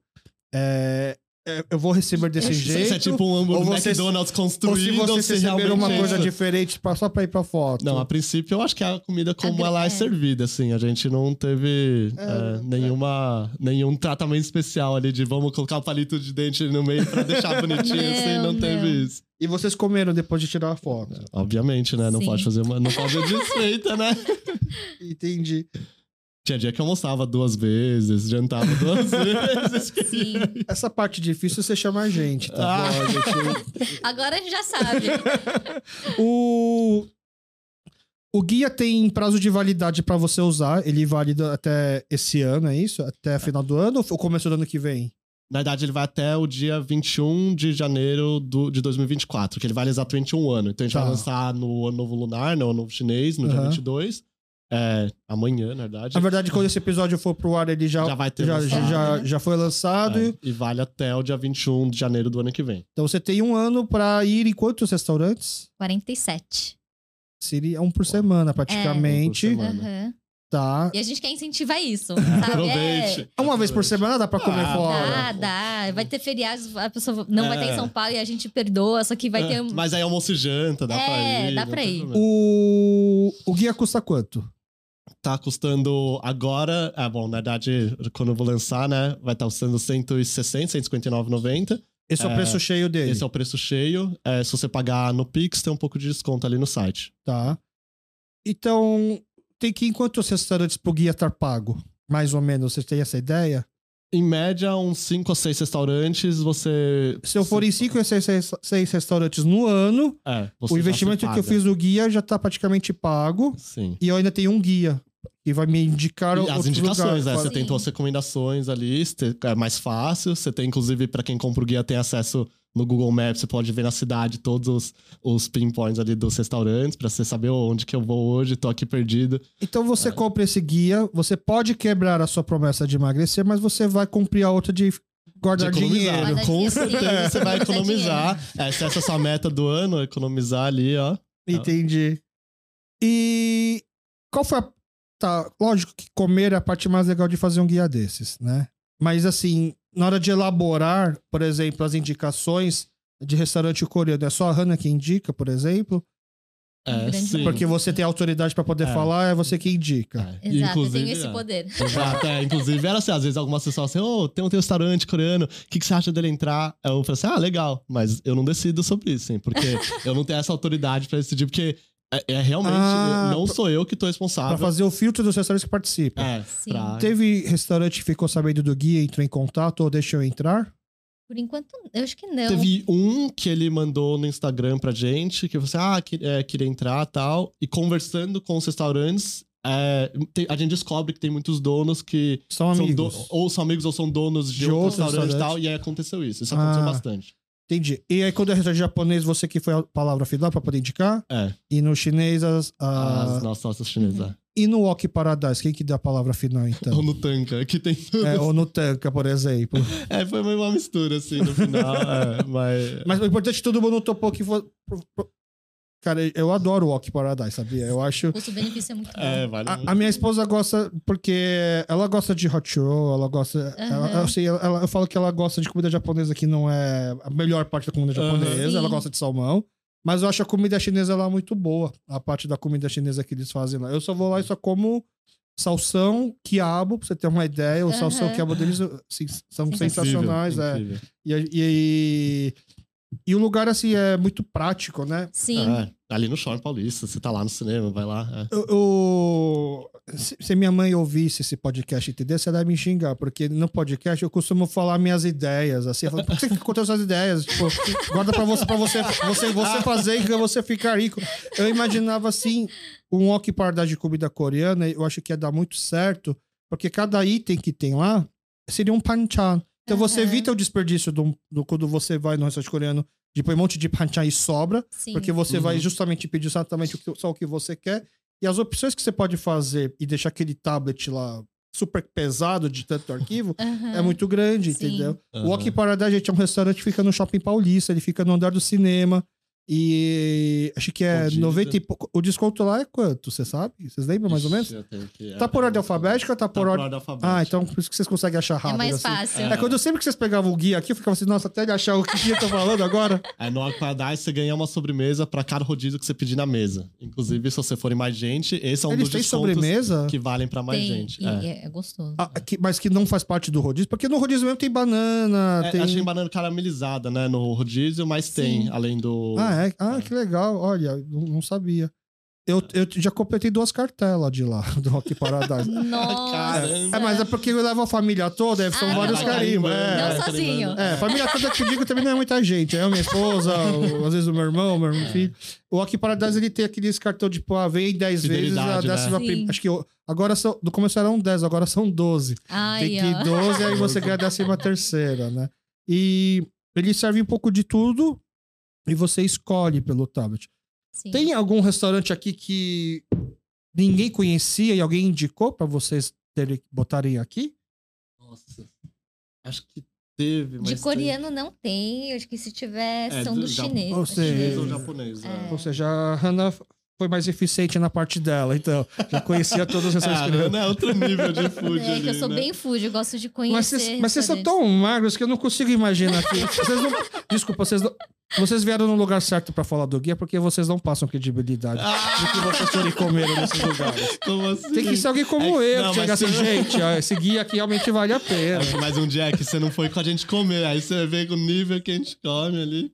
é, é, eu vou receber desse jeito. Isso é tipo um hambúrguer ou vocês- McDonald's ou se construído. vocês se receberam uma realmente coisa diferente pra, só pra ir pra foto. Não, a princípio eu acho que é a comida como Agre- ela é, é. servida, assim. A gente não teve É, é, nenhuma, nenhum tratamento especial ali de vamos colocar o palito de dente no meio pra deixar bonitinho, assim. Não Não, teve não. isso. E vocês comeram depois de tirar a foto. Obviamente, né? Não Sim. pode fazer uma. Não pode ser desfeita, né? Entendi. Tinha dia que eu almoçava duas vezes, jantava duas vezes. Sim. Essa parte difícil você chama a gente, tá Ah. bom? A gente- Agora a gente já sabe. O... o guia tem prazo de validade pra você usar. Ele válida até esse ano, é isso? Até final do ano ou começo do ano que vem? Na verdade, ele vai até o dia 21 de janeiro do, de 2024, que ele vale exatamente um ano. Então a gente Tá. vai lançar no Ano Novo Lunar, no Ano Novo Chinês, no dia Aham. 22. É, amanhã, na verdade. Na verdade, quando esse episódio for pro ar, ele já, Já vai ter já, lançado, já, né? já foi lançado. É, e vale até o dia 21 de janeiro do ano que vem. Então você tem um ano pra ir em quantos restaurantes? 47. Seria um por semana, praticamente. Um por semana. Aham. Tá. E a gente quer incentivar isso. Sabe? Aproveite. Uma vez por semana dá pra comer Ah, fora. Dá, dá. Vai ter feriados, a pessoa não vai estar É. em São Paulo e a gente perdoa, só que vai É, ter. Mas aí almoço e janta, dá É, pra ir. dá não pra ir. O... o guia custa quanto? Tá custando agora. É bom, na verdade, quando eu vou lançar, né? Vai estar custando 160, 159,90. Esse é, o É, preço cheio dele. Esse é o preço cheio. É, se você pagar no Pix, tem um pouco de desconto ali no site. Tá. Então, tem que ir em quantos restaurantes pro guia estar pago? Mais ou menos, você tem essa ideia? Em média, uns 5 ou 6 restaurantes, você. Se eu for em 5 ou 6 restaurantes no ano, É, o investimento que eu fiz no guia já tá praticamente pago. Sim. E eu ainda tenho um guia que vai me indicar E as indicações, lugares. né? Você tem suas recomendações ali, é mais fácil. Você tem, inclusive, pra quem compra o guia, tem acesso no Google Maps, você pode ver na cidade todos os, os pinpoints ali dos restaurantes, pra você saber onde que eu vou hoje, tô aqui perdido. Então você compra esse guia, você pode quebrar a sua promessa de emagrecer, mas você vai cumprir a outra de guardar de economizar. dinheiro. Guardar Com certeza você vai economizar. É, essa é a sua meta do ano, economizar ali, ó. Entendi. E qual foi a. Tá, lógico que comer é a parte mais legal de fazer um guia desses, né? Mas assim, na hora de elaborar, por exemplo, as indicações de restaurante coreano, é só a Hannah que indica, por exemplo? É, sim. Porque você tem autoridade pra poder É. falar, é você que indica. É, Exato, eu inclusive, tenho esse é. poder. Exato, é. Inclusive, era assim, às vezes algumas pessoas falam assim, ô, tem um restaurante coreano, o que, que você acha dele entrar? Eu falo assim, ah, legal, mas eu não decido sobre isso, hein, porque eu não tenho essa autoridade pra decidir, porque é, é realmente, Ah, não sou eu que tô Pra responsável. fazer o filtro dos restaurantes que participam. É, Sim. pra... Teve restaurante que ficou sabendo do guia, entrou em contato ou deixou eu entrar? Por enquanto, eu acho que não. Teve um que ele mandou no Instagram pra gente, que você, ah, que, é, queria entrar tal. E conversando com os restaurantes, é, tem- a gente descobre que tem muitos donos que São são amigos. do- ou são amigos ou são donos de, De restaurante e restaurante. tal. E aí aconteceu isso. Isso aconteceu Ah. bastante. Entendi. E aí, quando é restaurante japonês, você que foi a palavra final pra poder indicar? É, E no chinês, as. a- as nossas nossas chinesas. E no Wok Paradise, quem que dá a palavra final, então? Ou no Tanka, que tem tudo. É, ou no Tanka, por exemplo. É, foi meio uma mistura, assim, no final. é, mas. Mas o importante é que todo mundo topou que foi. Cara, eu adoro o Wok Paradise, sabia? Eu acho. O custo-benefício é muito bom. É, vale A, muito. a minha esposa gosta porque ela gosta de hot roll, ela gosta. Ela, Aham. eu, sei, ela- eu falo que ela gosta de comida japonesa que não é a melhor parte da comida japonesa, ela Sim. gosta de salmão. Mas eu acho a comida chinesa lá muito boa. A parte da comida chinesa que eles fazem lá. Eu só vou lá e só como salsão, quiabo, pra você ter uma ideia. O salsão, Aham. quiabo deles assim, são Incrível, sensacionais. É. Incrível. E, e, e o lugar, assim, é muito prático, né? Sim. É, ali no Shopping Paulista, você tá lá no cinema, vai lá. é. Eu, eu- se, se minha mãe ouvisse esse podcast, entendeu? Você vai me xingar, porque no podcast eu costumo falar minhas ideias, assim. Eu falo, Por que você contando suas ideias? Tipo, guarda pra você, pra você, você, você fazer e você ficar rico. Eu imaginava, assim, um Wok Paradise de comida coreana, eu acho que ia dar muito certo, porque cada item que tem lá seria um panchan. Então você Aham. evita o desperdício do, do- quando você vai no restaurante coreano de põe um monte de panchan e sobra. Sim. Porque você vai Uhum. justamente pedir exatamente o que- só o que você quer. E as opções que você pode fazer e deixar aquele tablet lá super pesado de tanto arquivo Aham. é muito grande, Sim. entendeu? O. Walk Paradise, gente, é um restaurante que fica no Shopping Paulista, ele fica no andar do cinema. E acho que é Rodízio. 90 e pouco. O desconto lá é quanto? Você sabe? Vocês lembram mais ou menos? Eu que- Tá por ordem alfabética ou tá Tá por ordem. alfabética. Ah, então por isso que vocês conseguem achar rápido. É mais assim. fácil. É quando sempre que vocês pegavam o guia aqui, eu ficava assim, nossa, até ele achar o que eu tô falando agora. Aí no Paradise você ganha uma sobremesa pra cada rodízio que você pedir na mesa. Inclusive, se você forem mais gente, esse é um Eles dos têm descontos sobremesa? que valem pra mais Tem, gente. e É. é. é gostoso. Ah, que- mas que não faz parte do rodízio, porque no rodízio mesmo tem banana, É, tem... Achei banana caramelizada, né, no rodízio, mas tem, Sim. além do... Ah, é? Ah, que legal. Olha, não, sabia. Eu, eu já completei duas cartelas de lá, do Rock Paradise. Nossa! Caramba. é, mas é porque eu levo a família toda, são Ah, vários carimbos. É, Não sozinho. é, família toda que eu digo também não é muita gente. É a minha esposa, o- às vezes o meu irmão, o meu É. filho. O Rock Paradise, ele tem aqueles cartão de, pô, ah, vem 10 vezes, a né? décima prim- Sim. Acho que eu- agora são, do começo eram 10, agora são 12. Ai, Tem que ir ó. 12, aí você ganha a décima terceira, né? E ele serve um pouco de tudo e você escolhe pelo tablet. Sim. Tem algum restaurante aqui que ninguém conhecia e alguém indicou pra vocês terem, botarem aqui? Nossa. Acho que teve, mas De tem- coreano não tem, acho que se tiver, É, são do do Japão. chinês. Ou seja, ou chineses. japonês, É. é. Ou seja, a Hannah foi mais eficiente na parte dela, então. Já conhecia todos os Ah, restaurantes não, é outro nível de food É que eu ali, sou né? bem food, eu gosto de conhecer. Mas vocês, mas vocês são tão magros que eu não consigo imaginar aqui. Vocês não, desculpa, vocês, não- vocês vieram no lugar certo pra falar do guia porque vocês não passam credibilidade Ah! do que vocês forem comer nesses lugares. Como assim? Tem que ser alguém como É, eu, não, que chega mas assim, gente, ó, esse guia aqui realmente vale a pena. Que mais um dia que você não foi com a gente comer, aí você vê o nível que a gente come ali.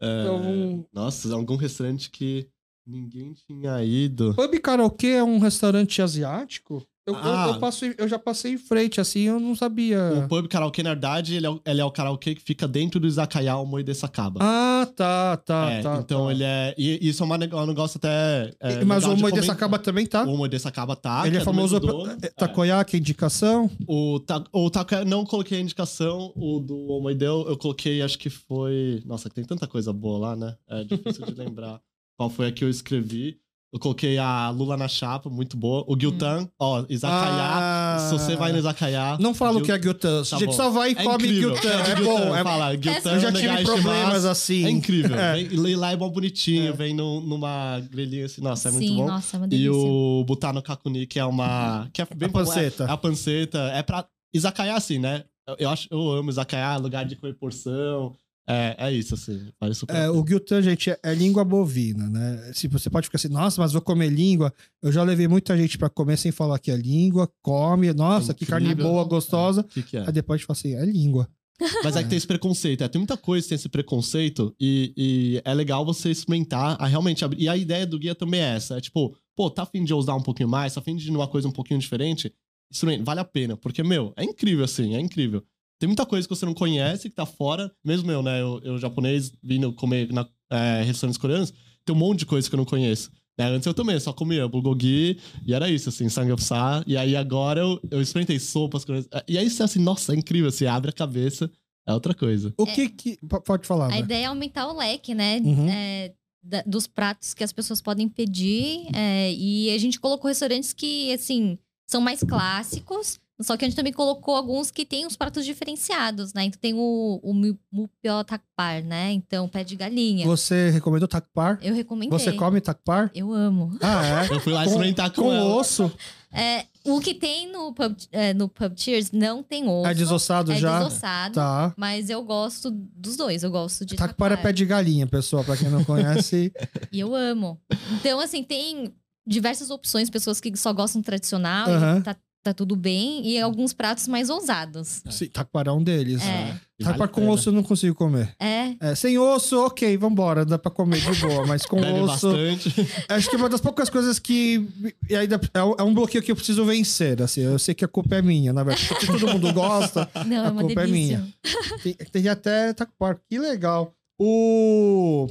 É, Então, Nossa, algum restaurante que ninguém tinha ido. Pub Karaokê é um restaurante asiático? Eu, eu- Ah. eu passo, eu já passei em frente, assim, eu não sabia. O pub karaokê, na verdade, ele é, o- ele é o karaokê que fica dentro do Izakaya Moide Sakaba. Ah, tá, tá, É, tá. então tá. ele é. E isso é uma neg- um negócio até. é, Mas o de comentar. Sakaba também tá? O Moide Sakaba tá. Ele é do famoso dono. é, Takoyaki, indicação. O, ta, o Takoya, não coloquei a indicação. O do Omoideu, eu coloquei, acho que foi. Nossa, tem tanta coisa boa lá, né? É difícil de lembrar qual foi a que eu escrevi. Eu coloquei a Lula na chapa, muito boa. O Gyutan, ó, Izakaya. Ah. Se você vai no Izakaya. Não fala o que é Gyutan. Tá a gente bom. só vai e É come incrível. Gyutan. É, É, bom. É... fala, Gyutan Eu já Negai tive problemas assim. É incrível. É. Vem, e lá é bom bonitinho, É. vem num- numa grelhinha assim. Nossa, é muito Sim, bom. nossa, é uma E delícia. o Butano Kakuni, que é uma. Que é bem A panceta. É, a panceta. É pra. Izakaya, assim, né? Eu, eu acho, eu amo Izakaya, lugar de comer porção. É, é isso, assim. Vale super. É, o Gyutan, gente, é, é língua bovina, né? Se você pode ficar assim, nossa, mas vou comer língua. Eu já levei muita gente pra comer sem falar que é língua, come, nossa, que carne boa, gostosa. O que, que é? Aí depois a gente fala assim, é língua. Mas é que tem esse preconceito. É, tem muita coisa que tem esse preconceito e, e é legal você experimentar a realmente abrir. E a ideia do guia também é essa. É tipo, pô, tá afim de ousar um pouquinho mais, tá afim de ir numa coisa um pouquinho diferente? Experimenta, vale a pena. Porque, meu, é incrível assim, é incrível. Tem muita coisa que você não conhece, que tá fora. Mesmo eu, né? Eu, eu japonês, vindo comer na é, restaurantes coreanos, tem um monte de coisa que eu não conheço. Né? Antes eu também só comia bulgogi e era isso, assim, samgyeopsal. E aí agora eu, eu experimentei sopas. coisas- E aí você assim, nossa, é incrível, assim, abre a cabeça. é outra coisa. O que que. p- Pode falar, A né? ideia é aumentar o leque, né? Uhum. é, da- dos pratos que as pessoas podem pedir. é, e a gente colocou restaurantes que, assim, são mais clássicos. Só que a gente também colocou alguns que têm os pratos diferenciados, né? Então tem o, o mu- Mupio Takpar, né? Então, pé de galinha. Você recomendou takpar? Eu recomendei. Você come takpar? Eu amo. Ah, é? Eu fui lá Com- experimentar com, Com ela. osso? É, o que tem no pub, é, no pub Cheers não tem osso. É desossado É já? desossado. Tá. Mas eu gosto dos dois. Eu gosto de Takpar é pé de galinha, pessoal, pra quem não conhece. E eu amo. Então, assim, tem diversas opções, pessoas que só gostam tradicional, e Aham. tá, tá tudo bem, e alguns pratos mais ousados. Sim, takpar é um deles. É. Vale Takpar a com osso eu não consigo comer. É, É, sem osso, ok, vambora, dá pra comer de boa, mas com Bebe osso. bastante. Acho que é uma das poucas coisas que. E ainda é um- é um bloqueio que eu preciso vencer. Assim, eu sei que a culpa é minha, na verdade. Porque todo mundo gosta, não, A é uma culpa é delícia. minha. tem, tem até Takpar. Que legal. O.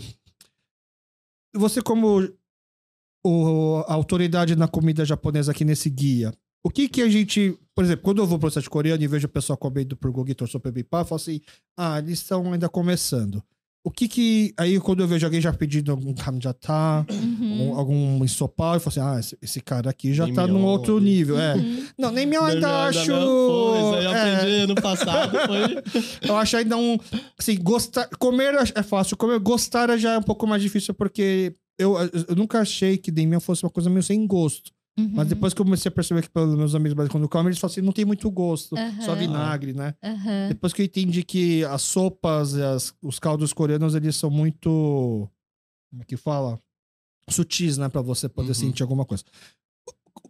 Você, como o, a autoridade na comida japonesa aqui nesse guia, o que que a gente. Por exemplo, quando eu vou pro restaurante coreano e vejo o pessoal comendo por Gogitor Sopebipá, eu falo assim: ah, eles estão ainda começando. O que que. Aí, quando eu vejo alguém já pedindo algum kamjatá, Uhum. um- algum ensopado, eu falo assim: ah, esse, esse cara aqui já Nem tá num outro nível. É. Uhum. Não, nem meu ainda acho. não, Pois, aí eu é, aprendi ano passado, foi... eu acho ainda um. Assim, gostar. Comer é fácil, comer, gostar já é um pouco mais difícil, porque eu, eu nunca achei que Demian fosse uma coisa meio sem gosto. Uhum. Mas depois que eu comecei a perceber que pelos meus amigos brasileiros, quando comem, eles falam assim: não tem muito gosto, só Aham. vinagre, né? Aham. Depois que eu entendi que as sopas e as- os caldos coreanos, eles são muito. Como é que fala? Sutis, né? Pra você poder Uhum. sentir alguma coisa.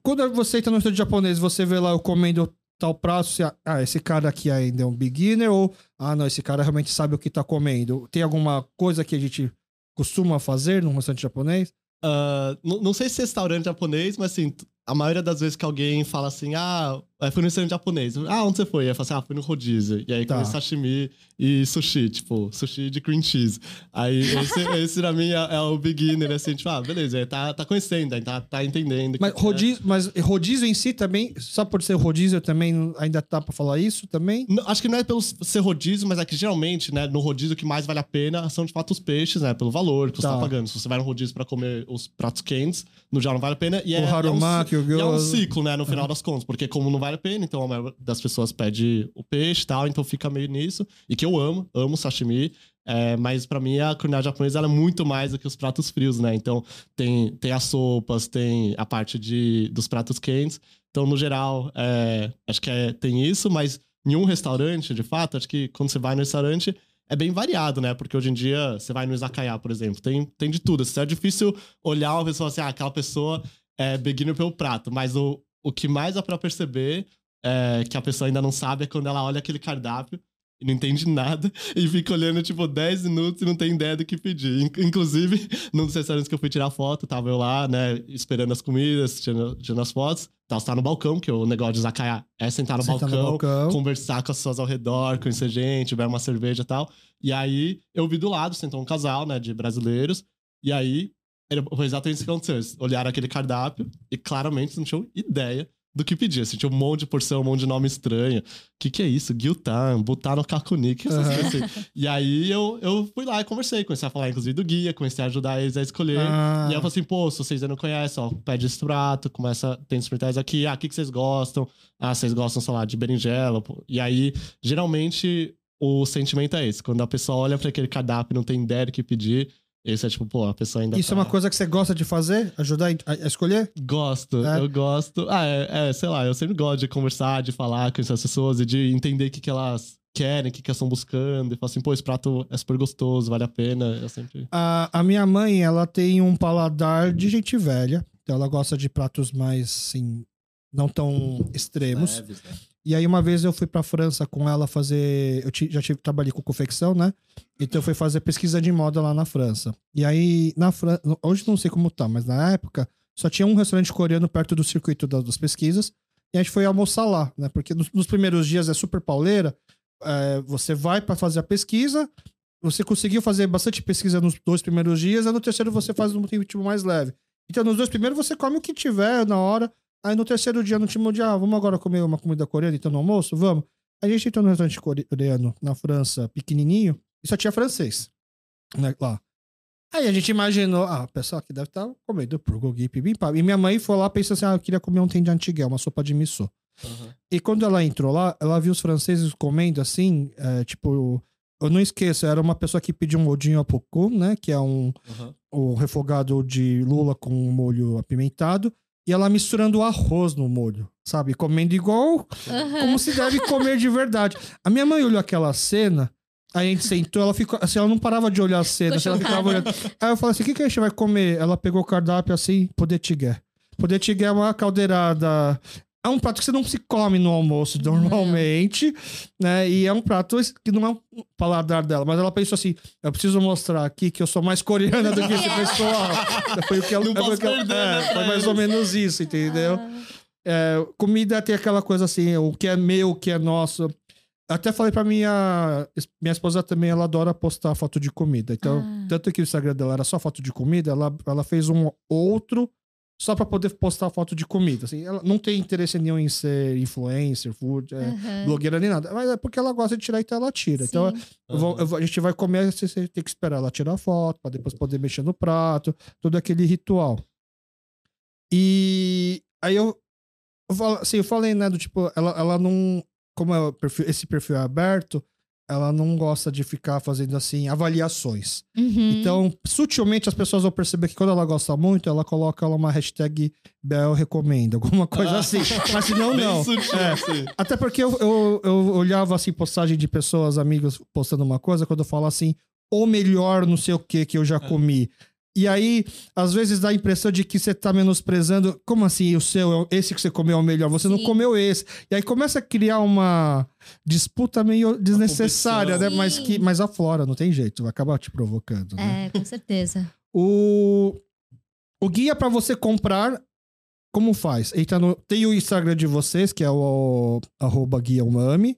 Quando você entra no restaurante japonês, você vê lá eu comendo tal prato, você, ah, esse cara aqui ainda é um beginner, ou, ah, não, esse cara realmente sabe o que tá comendo. Tem alguma coisa que a gente costuma fazer num restaurante japonês? Ah, não, não sei se é restaurante japonês, mas assim, a maioria das vezes que alguém fala assim, ah, eu fui no restaurante japonês. Ah, onde você foi? Aí eu falo assim, ah, fui no rodízio. E aí Tá. comi sashimi e sushi, tipo, sushi de cream cheese. Aí esse, esse pra mim é, é o beginner, assim, tipo, ah, beleza, aí tá, tá conhecendo, aí tá, tá entendendo. Mas que é. rodízio, mas rodízio em si também, só por ser rodízio também, ainda tá pra falar isso também? Não, acho que não é pelo ser rodízio, mas é que geralmente, né, no rodízio o que mais vale a pena são de fato os peixes, né, pelo valor que você Tá. tá pagando. Se você vai no rodízio pra comer os pratos quentes, no geral não vale a pena. E é, o harumaki, é um, o é um ciclo, né, no final das contas, porque como não vale a pena, então a maioria das pessoas pede o peixe e tal, então fica meio nisso. E que eu amo, amo sashimi. É, mas pra mim a culinária japonesa é muito mais do que os pratos frios, né? Então tem, tem as sopas, tem a parte de, dos pratos quentes. Então, no geral, é, acho que é, tem isso, mas em um restaurante, de fato, acho que quando você vai no restaurante é bem variado, né? Porque hoje em dia você vai no izakaya, por exemplo, tem, tem de tudo. É difícil olhar uma pessoa assim, ah, aquela pessoa é beginner pelo prato, mas o, o que mais dá pra perceber é, que a pessoa ainda não sabe é quando ela olha aquele cardápio e não entende nada e fica olhando, tipo, 10 minutos e não tem ideia do que pedir. In- Inclusive, num dos restaurantes que eu fui tirar foto, tava eu lá, né, esperando as comidas, tirando, tirando as fotos. Tava sentar no balcão, que o negócio de Zakaya é sentar no, Você tá balcão, no balcão. conversar com as pessoas ao redor, conhecer gente, beber uma cerveja e tal. E aí, eu vi do lado, sentou um casal, né, de brasileiros. E aí, era- foi exatamente isso que aconteceu. Eles olharam aquele cardápio e claramente não tinham ideia do que pedir. Assim, tinha um monte de porção, um monte de nome estranho. O que, que é isso? Gyutan, botar no kakuni, que essas Aham. coisas assim. E aí eu, eu fui lá e conversei, comecei a falar, inclusive, do guia, comecei a ajudar eles a escolher. Ah, E aí eu falei assim, pô, se vocês ainda não conhecem, ó, pede esse prato, começa, tem experimentais aqui, ah, o que, que vocês gostam? Ah, vocês gostam, sei lá, de berinjela. pô. E aí, geralmente, o sentimento é esse. Quando a pessoa olha pra aquele cardápio e não tem ideia do que pedir, esse é tipo, pô, a pessoa ainda Isso tá... é uma coisa que você gosta de fazer? Ajudar a a escolher? Gosto, É? eu gosto. Ah, é, é, sei lá, eu sempre gosto de conversar, de falar com essas pessoas e de entender o que, que elas querem, o que, que elas estão buscando. E falar assim, pô, esse prato é super gostoso, vale a pena. Eu sempre... A, a minha mãe, ela tem um paladar de gente velha. Então ela gosta de pratos mais, assim, não tão extremos. Leves, né? E aí uma vez eu fui pra França com ela fazer... Eu já tive, trabalhei com confecção, né? Então eu fui fazer pesquisa de moda lá na França. E aí, na França... Hoje não sei como tá, mas na época só tinha um restaurante coreano perto do circuito das, das pesquisas. E a gente foi almoçar lá, né? Porque nos, nos primeiros dias é super pauleira. É, você vai pra fazer a pesquisa, você conseguiu fazer bastante pesquisa nos dois primeiros dias, aí no terceiro você faz um ritmo mais leve. Então, nos dois primeiros você come o que tiver na hora. Aí no terceiro dia, no último dia, ah, vamos agora comer uma comida coreana, então no almoço? Vamos. A gente entrou no restaurante coreano na França, pequenininho, e só tinha francês, né, lá. Aí a gente imaginou, ah, o pessoal aqui deve estar comendo bulgogi, bibimbap. E minha mãe foi lá pensando assim, ah, eu queria comer um tem de antiguel, uma sopa de miso. Uhum. E quando ela entrou lá, ela viu os franceses comendo assim, é, tipo, eu não esqueço, era uma pessoa que pediu um modinho a pouco, né? Que é um, Uhum. o refogado de lula com molho apimentado. E ela misturando o arroz no molho, sabe? Comendo igual Aham. como se deve comer de verdade. A minha mãe olhou aquela cena, aí a gente sentou, ela ficou assim, ela não parava de olhar a cena, assim, ela ficava olhando. Aí eu falei assim: o que, que a gente vai comer? Ela pegou o cardápio assim, poder tigué. Poder tigué é uma caldeirada. É um prato que você não se come no almoço normalmente, né? E é um prato que não é um paladar dela, mas ela pensou assim: eu preciso mostrar aqui que eu sou mais coreana do que esse pessoal. Foi o que ela, Não posso que ela- perder, é, né, foi mais ou menos isso, entendeu? Ah, É, comida tem aquela coisa assim, o que é meu, o que é nosso. Até falei pra minha minha esposa também, ela adora postar foto de comida. Então, Ah. tanto que o Instagram dela era só foto de comida, ela, ela fez um outro só pra poder postar foto de comida. Assim, ela não tem interesse nenhum em ser influencer, food, é, blogueira nem nada. Mas é porque ela gosta de tirar, então ela tira. Então, Sim. eu vou- eu vou- a gente vai comer, você, você tem que esperar ela tirar foto, pra depois poder mexer no prato, todo aquele ritual. E aí eu, eu, falo- assim, eu falei, né, do tipo, ela, ela não. Como é perfil- esse perfil é aberto, ela não gosta de ficar fazendo assim, avaliações. Uhum. Então, sutilmente as pessoas vão perceber que quando ela gosta muito, ela coloca lá uma hashtag Bel recomenda, alguma coisa Ah. assim. Mas se não, não. sutil, É. assim. Até porque eu, eu, eu olhava assim, postagem de pessoas, amigos, postando uma coisa, quando eu falo assim, ou melhor, não sei o que, que eu já comi. E aí, às vezes dá a impressão de que você tá menosprezando. Como assim, o seu, é o- esse que você comeu é o melhor? Você não Sim. comeu esse. E aí começa a criar uma disputa meio desnecessária, né? Mas, que, mas aflora, não tem jeito, vai acabar te provocando. Né? É, com certeza. O, o guia pra você comprar, como faz? Entra no, tem o Instagram de vocês, que é o, arroba guia umami.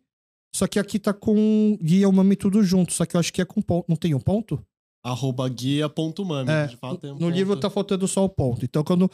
Só que aqui tá com guia umami tudo junto. Só que eu acho que é com ponto. Não tem um ponto? Arroba guia.mami. É, de fato, tem um no ponto. livro tá faltando só o ponto. Então quando.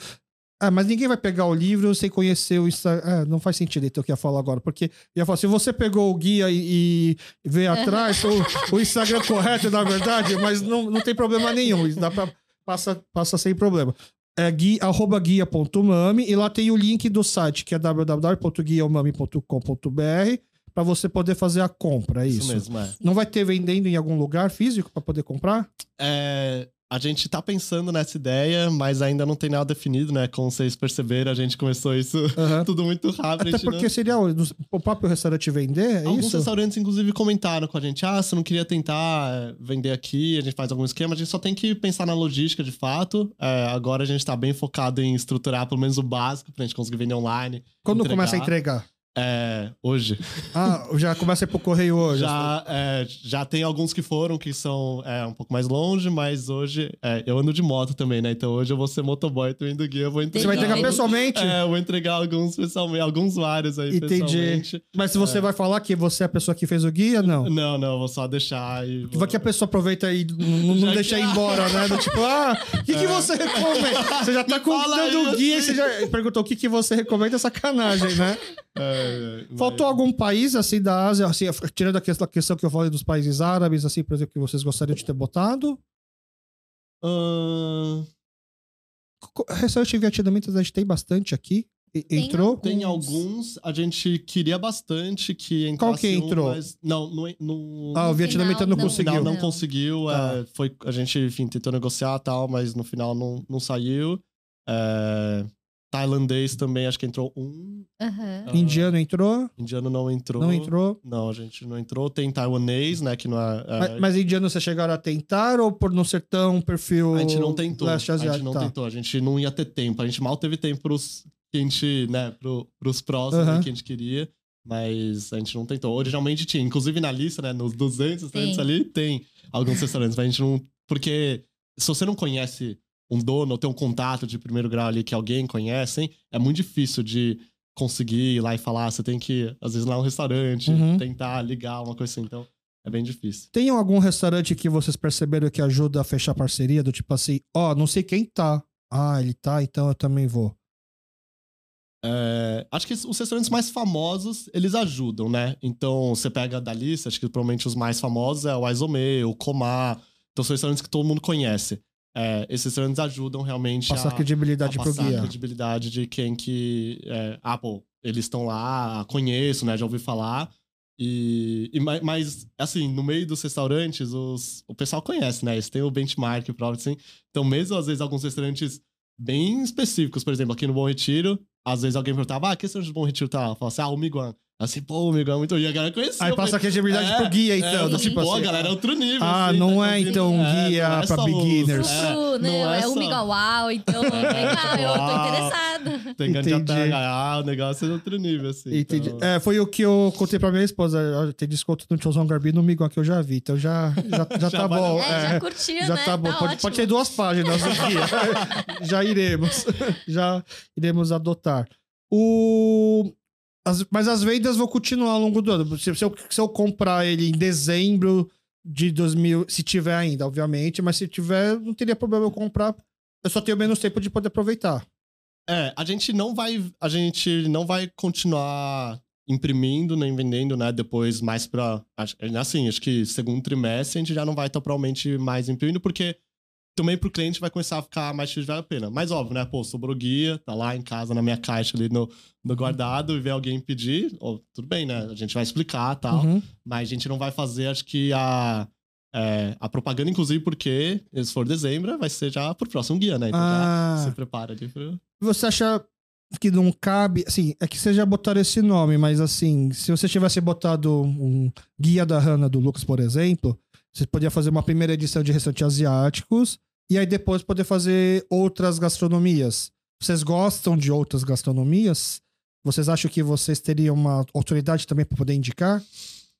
Ah, mas ninguém vai pegar o livro sem conhecer o Instagram. Ah, não faz sentido então o que eu ia falar agora. Porque eu ia falar, se você pegou o guia e, e veio atrás, o, o Instagram correto, na verdade, mas não, não tem problema nenhum. Dá pra, passa, passa sem problema. É guia, arroba guia.mami e lá tem o link do site, que é www.guiaumami.com.br para você poder fazer a compra, é isso. Isso mesmo, é. Não vai ter vendendo em algum lugar físico para poder comprar? É, A gente tá pensando nessa ideia, mas ainda não tem nada definido, né? Como vocês perceberam, a gente começou isso Aham. tudo muito rápido. Até gente não- porque seria o, próprio restaurante vender, é Alguns isso? restaurantes, inclusive, comentaram com a gente: ah, você não queria tentar é, vender aqui, a gente faz algum esquema, a gente só tem que pensar na logística de fato. É, agora a gente tá bem focado em estruturar pelo menos o básico pra gente conseguir vender online. Quando entregar. começa a entregar? É, hoje. Ah, já ir pro correio hoje. Já, é, já tem alguns que foram que são é, um pouco mais longe, mas hoje é, eu ando de moto também, né? Então hoje eu vou ser motoboy também do guia, eu vou entregar. Você vai entregar pessoalmente? É, eu vou entregar alguns pessoalmente, alguns vários aí Entendi. pessoalmente. Mas se você vai falar que você é a pessoa que fez o guia, não. Não, não, vou só deixar e. Vai que a pessoa aproveita e não, Já deixa que- ir embora, né? Do tipo, ah, o que, que você recomenda? Você já tá contando o guia e você já perguntou o que, que você recomenda, é sacanagem, né? É, é, Faltou algum país, assim, da Ásia, assim, tirando a questão, que eu falei dos países árabes, assim, por exemplo, que vocês gostariam de ter botado? Co- Restaurante vietnamita a gente tem bastante aqui. E- Tem entrou? tem Alguns. alguns, a gente queria bastante que entrasse Qual que um, entrou? mas não, não, não, Ah, o No vietnamita final, não, não. no conseguiu. não Não. conseguiu. Tá. é, foi, a gente, enfim, tentou negociar e tal, mas no final não, não saiu. É, tailandês também, acho que entrou um. Ah, Indiano entrou? Indiano não entrou. Não entrou? Não, a gente não entrou. Tem taiwanês, né, que não é... é, Mas, mas indiano vocês chegaram a tentar ou por não ser tão perfil a gente não tentou. leste A gente não Tá. tentou. A gente não ia ter tempo. A gente mal teve tempo pros que a gente, né, pro, pros próximos né, que a gente queria. Mas a gente não tentou. Originalmente tinha. Inclusive na lista, né, nos 200 restaurantes ali, tem alguns restaurantes. Mas a gente não... Porque se você não conhece um dono ou tem um contato de primeiro grau ali que alguém conhece, hein, é muito difícil de conseguir ir lá e falar. Você tem que, às vezes, ir lá no restaurante, Uhum. tentar ligar, uma coisa assim. Então, é bem difícil. Tem algum restaurante que vocês perceberam que ajuda a fechar parceria? Do tipo assim, ó, não sei quem tá. Ah, ele tá, então eu também vou. É, acho que os restaurantes mais famosos, eles ajudam, né? Então, você pega da lista, acho que provavelmente os mais famosos é o Aizome, o Comar. Então, são restaurantes que todo mundo conhece. É, esses restaurantes ajudam realmente Passar a, credibilidade a pro passar a guia. credibilidade de quem que... É, ah, pô, eles estão lá, conheço, né? Já ouvi falar. E, e ma- mas, assim, no meio dos restaurantes, os, o pessoal conhece, né? Eles têm o benchmark próprio, assim. Então, mesmo às vezes alguns restaurantes bem específicos, por exemplo, aqui no Bom Retiro, às vezes alguém perguntava, ah, que restaurante do Bom Retiro tá? lá? Fala assim, ah, o Miguan. Assim, pô, o Miguan é muito... E a galera conhecia. Aí passa a credibilidade é, pro guia, é, então. eu do tipo pô, assim, galera, é outro nível. Ah, assim, não tá é, então, é, guia não é pra beginners. é, né? não É, o só- Miguauau, então legal, eu tô interessada. Tem que Entendi. adiantar, ah, o negócio é outro nível, assim. Entendi. então- É, foi o que eu contei pra minha esposa. Tem desconto no Tiozão Garbi no Miguel que eu já vi. Então já, já, já, Já tá bom. É, é. já curtiu, Já né? tá bom. pode, ótimo. pode ter duas páginas guia. já iremos. Já iremos adotar. O... as- mas as vendas vão continuar ao longo do ano. Se, se eu, se eu comprar ele em dezembro de 2000, se tiver ainda, obviamente, mas se tiver, não teria problema eu comprar. Eu só tenho menos tempo de poder aproveitar. É, a gente não vai, a gente não vai continuar imprimindo nem vendendo, né? Depois mais pra, acho- assim, acho que segundo trimestre a gente já não vai estar provavelmente mais imprimindo porque também pro cliente vai começar a ficar mais difícil de valer a pena. Mas óbvio, né? Pô, sobrou guia, tá lá em casa na minha caixa ali no, no guardado e vê alguém pedir, ó, tudo bem, né? A gente vai explicar, tal. Uhum. Mas a gente não vai fazer, acho que a, é, a propaganda, inclusive, porque se for dezembro, vai ser já pro próximo guia, né? Então Ah. já se prepara ali pro. Você acha que não cabe. Assim, é que vocês já botaram esse nome, mas assim, se você tivesse botado um Guia da Hannah do Lucas, por exemplo, você podia fazer uma primeira edição de restaurantes asiáticos e aí depois poder fazer outras gastronomias. Vocês gostam de outras gastronomias? Vocês acham que vocês teriam uma autoridade também para poder indicar?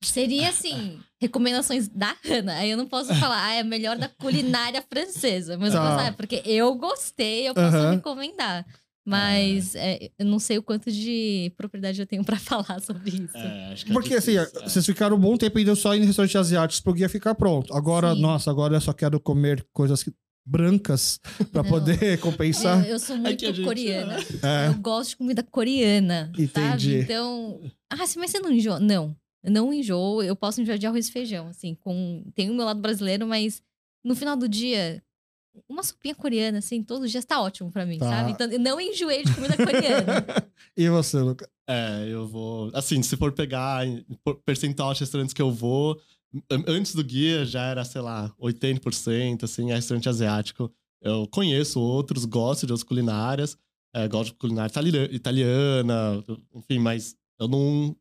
Seria assim, recomendações da Hannah. Aí eu não posso falar, ah, é a melhor da culinária francesa. Mas eu Tá. posso, ah, porque eu gostei, eu posso Aham. recomendar. Mas é, eu não sei o quanto de propriedade eu tenho pra falar sobre isso. É, acho que é Porque assim, difícil, é. vocês ficaram um bom tempo indo só em restaurantes asiáticos pro guia ficar pronto. Agora, Sim. nossa, agora eu só quero comer coisas que- brancas para poder compensar. Eu, eu sou muito É gente- coreana. É. Eu gosto de comida coreana. Entendi. Sabe? Então. Ah, mas você não enjoa? Não. Não enjoo. Eu posso enjoar de arroz e feijão. Assim, com. Tem o meu lado brasileiro, mas no final do dia. Uma sopinha coreana, assim, todos os dias tá ótimo pra mim, Tá. sabe? Então eu não enjoei de comida coreana. E você, Lucas? É, eu vou. Assim, se for pegar percentual de restaurantes que eu vou, an- antes do guia já era, sei lá, 80%, assim, é restaurante asiático. Eu conheço outros, gosto de outras culinárias, é, gosto de culinária itali- italiana, enfim, mas eu não.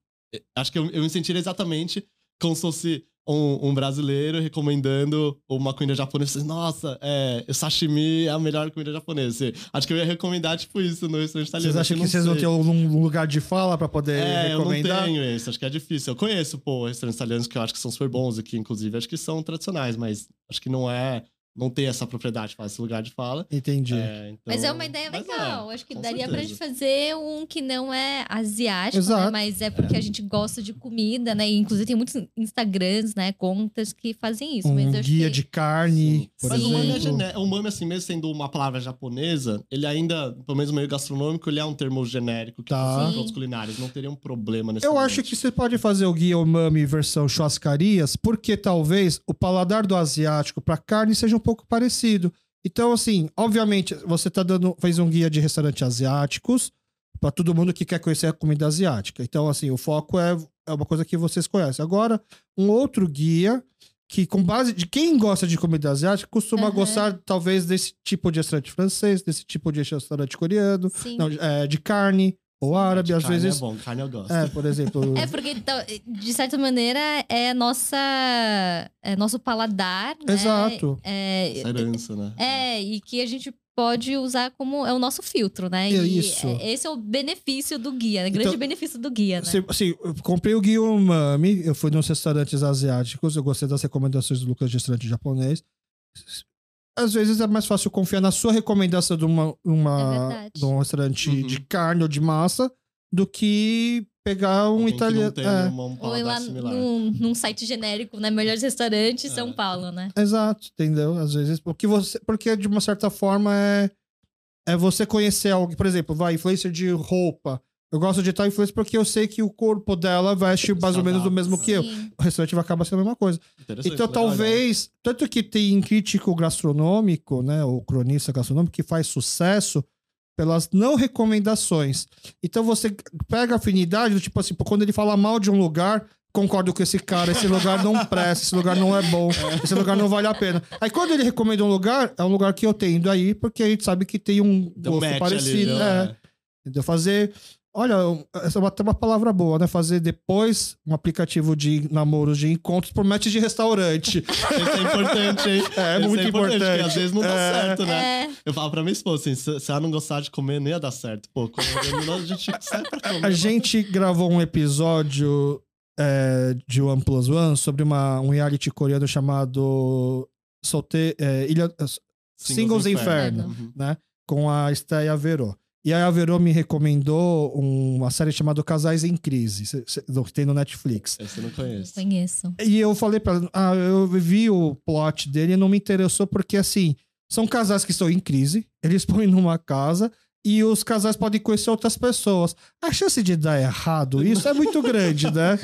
Acho que eu, eu me sentiria exatamente como se fosse um, um brasileiro recomendando uma comida japonesa. Nossa, é, sashimi é a melhor comida japonesa. Acho que eu ia recomendar, tipo, isso no restaurante italiano. Vocês acham que vocês não têm um lugar de fala para poder É, eu não recomendar? tenho isso, acho que é difícil. Eu conheço, pô, restaurantes italianos que eu acho que são super bons aqui, inclusive, acho que são tradicionais, mas acho que não é. Não tem essa propriedade, faz esse lugar de fala. Entendi. É, então- Mas é uma ideia mas legal. é, Acho que daria pra gente fazer um que não é asiático, né? Mas é porque a gente gosta de comida, né? E, inclusive tem muitos Instagrams, né? Contas que fazem isso. um guia que... de carne, por Mas é exemplo. gené- o umami, assim, mesmo sendo uma palavra japonesa, ele ainda, pelo menos no meio gastronômico, ele é um termo genérico que Tá. funciona Sim. para outros culinários. Não teria um problema nesse Eu acho que você pode fazer o guia umami versão churrascarias, porque talvez o paladar do asiático para carne seja um pouco parecido. Então, assim, obviamente, você tá dando, fez um guia de restaurantes asiáticos para todo mundo que quer conhecer a comida asiática. Então, assim, o foco é, é uma coisa que vocês conhecem. Agora, um outro guia que, com base de quem gosta de comida asiática, costuma Aham. gostar, talvez, desse tipo de restaurante francês, desse tipo de restaurante coreano, não, é, de carne ou árabe, às carne vezes. é bom, carne eu gosto. É, por exemplo. É porque, então, de certa maneira, é nossa, é nosso paladar, né? Exato. É, Essa herança, né? é, e que a gente pode usar como... É o nosso filtro, né? É E isso. é- esse é o benefício do guia, né? grande Então, benefício do guia, né? Se- assim, eu comprei o guia umami, eu fui nos restaurantes asiáticos, eu gostei das recomendações do Lucas de restaurante japonês. Às vezes é mais fácil confiar na sua recomendação de, uma, É uma, verdade. de um restaurante Uhum. de carne ou de massa do que pegar um italiano. É, um Ou ir lá num, num site genérico, né? Melhores restaurantes, São É. Paulo, né? exato, entendeu? Às vezes, porque você, porque de uma certa forma é é você conhecer alguém, por exemplo, vai, influencer de roupa. Eu gosto de tal influencer porque eu sei que o corpo dela veste mais ou menos do mesmo que eu. O restaurante vai acabar sendo a mesma coisa. Interessante, Então, talvez, tanto que tem crítico gastronômico, né, ou cronista gastronômico, que faz sucesso pelas não recomendações. Então, você pega afinidade, do tipo assim, quando ele fala mal de um lugar, concordo com esse cara, esse lugar não presta, esse lugar não é bom, esse lugar não vale a pena. Aí, quando ele recomenda um lugar, é um lugar que eu tendo aí, porque a gente sabe que tem um um gosto parecido. ali, é. né? Entendeu? Fazer. Olha, essa é uma- até uma palavra boa, né? Fazer depois um aplicativo de namoros de encontros por match de restaurante. Isso é importante, hein? É, Isso muito Porque importante. às vezes não dá É. certo, né? É, Eu falo pra minha esposa assim, se, ela não gostar de comer, nem ia dar certo. Pô, quando a gente sai pra comer. A gente gravou um episódio é, de One Plus One sobre uma, um reality coreano chamado Solte, é, Ilha, Singles Inferno, Uhum. né? Com a Steia Verô. E aí a Verô me recomendou uma série chamada Casais em Crise, que tem no Netflix. Esse eu não conheço. conheço. E eu falei pra ela, ah, eu vi o plot dele e não me interessou porque, assim, são casais que estão em crise, eles põem numa casa e os casais podem conhecer outras pessoas. A chance de dar errado isso é muito grande, né?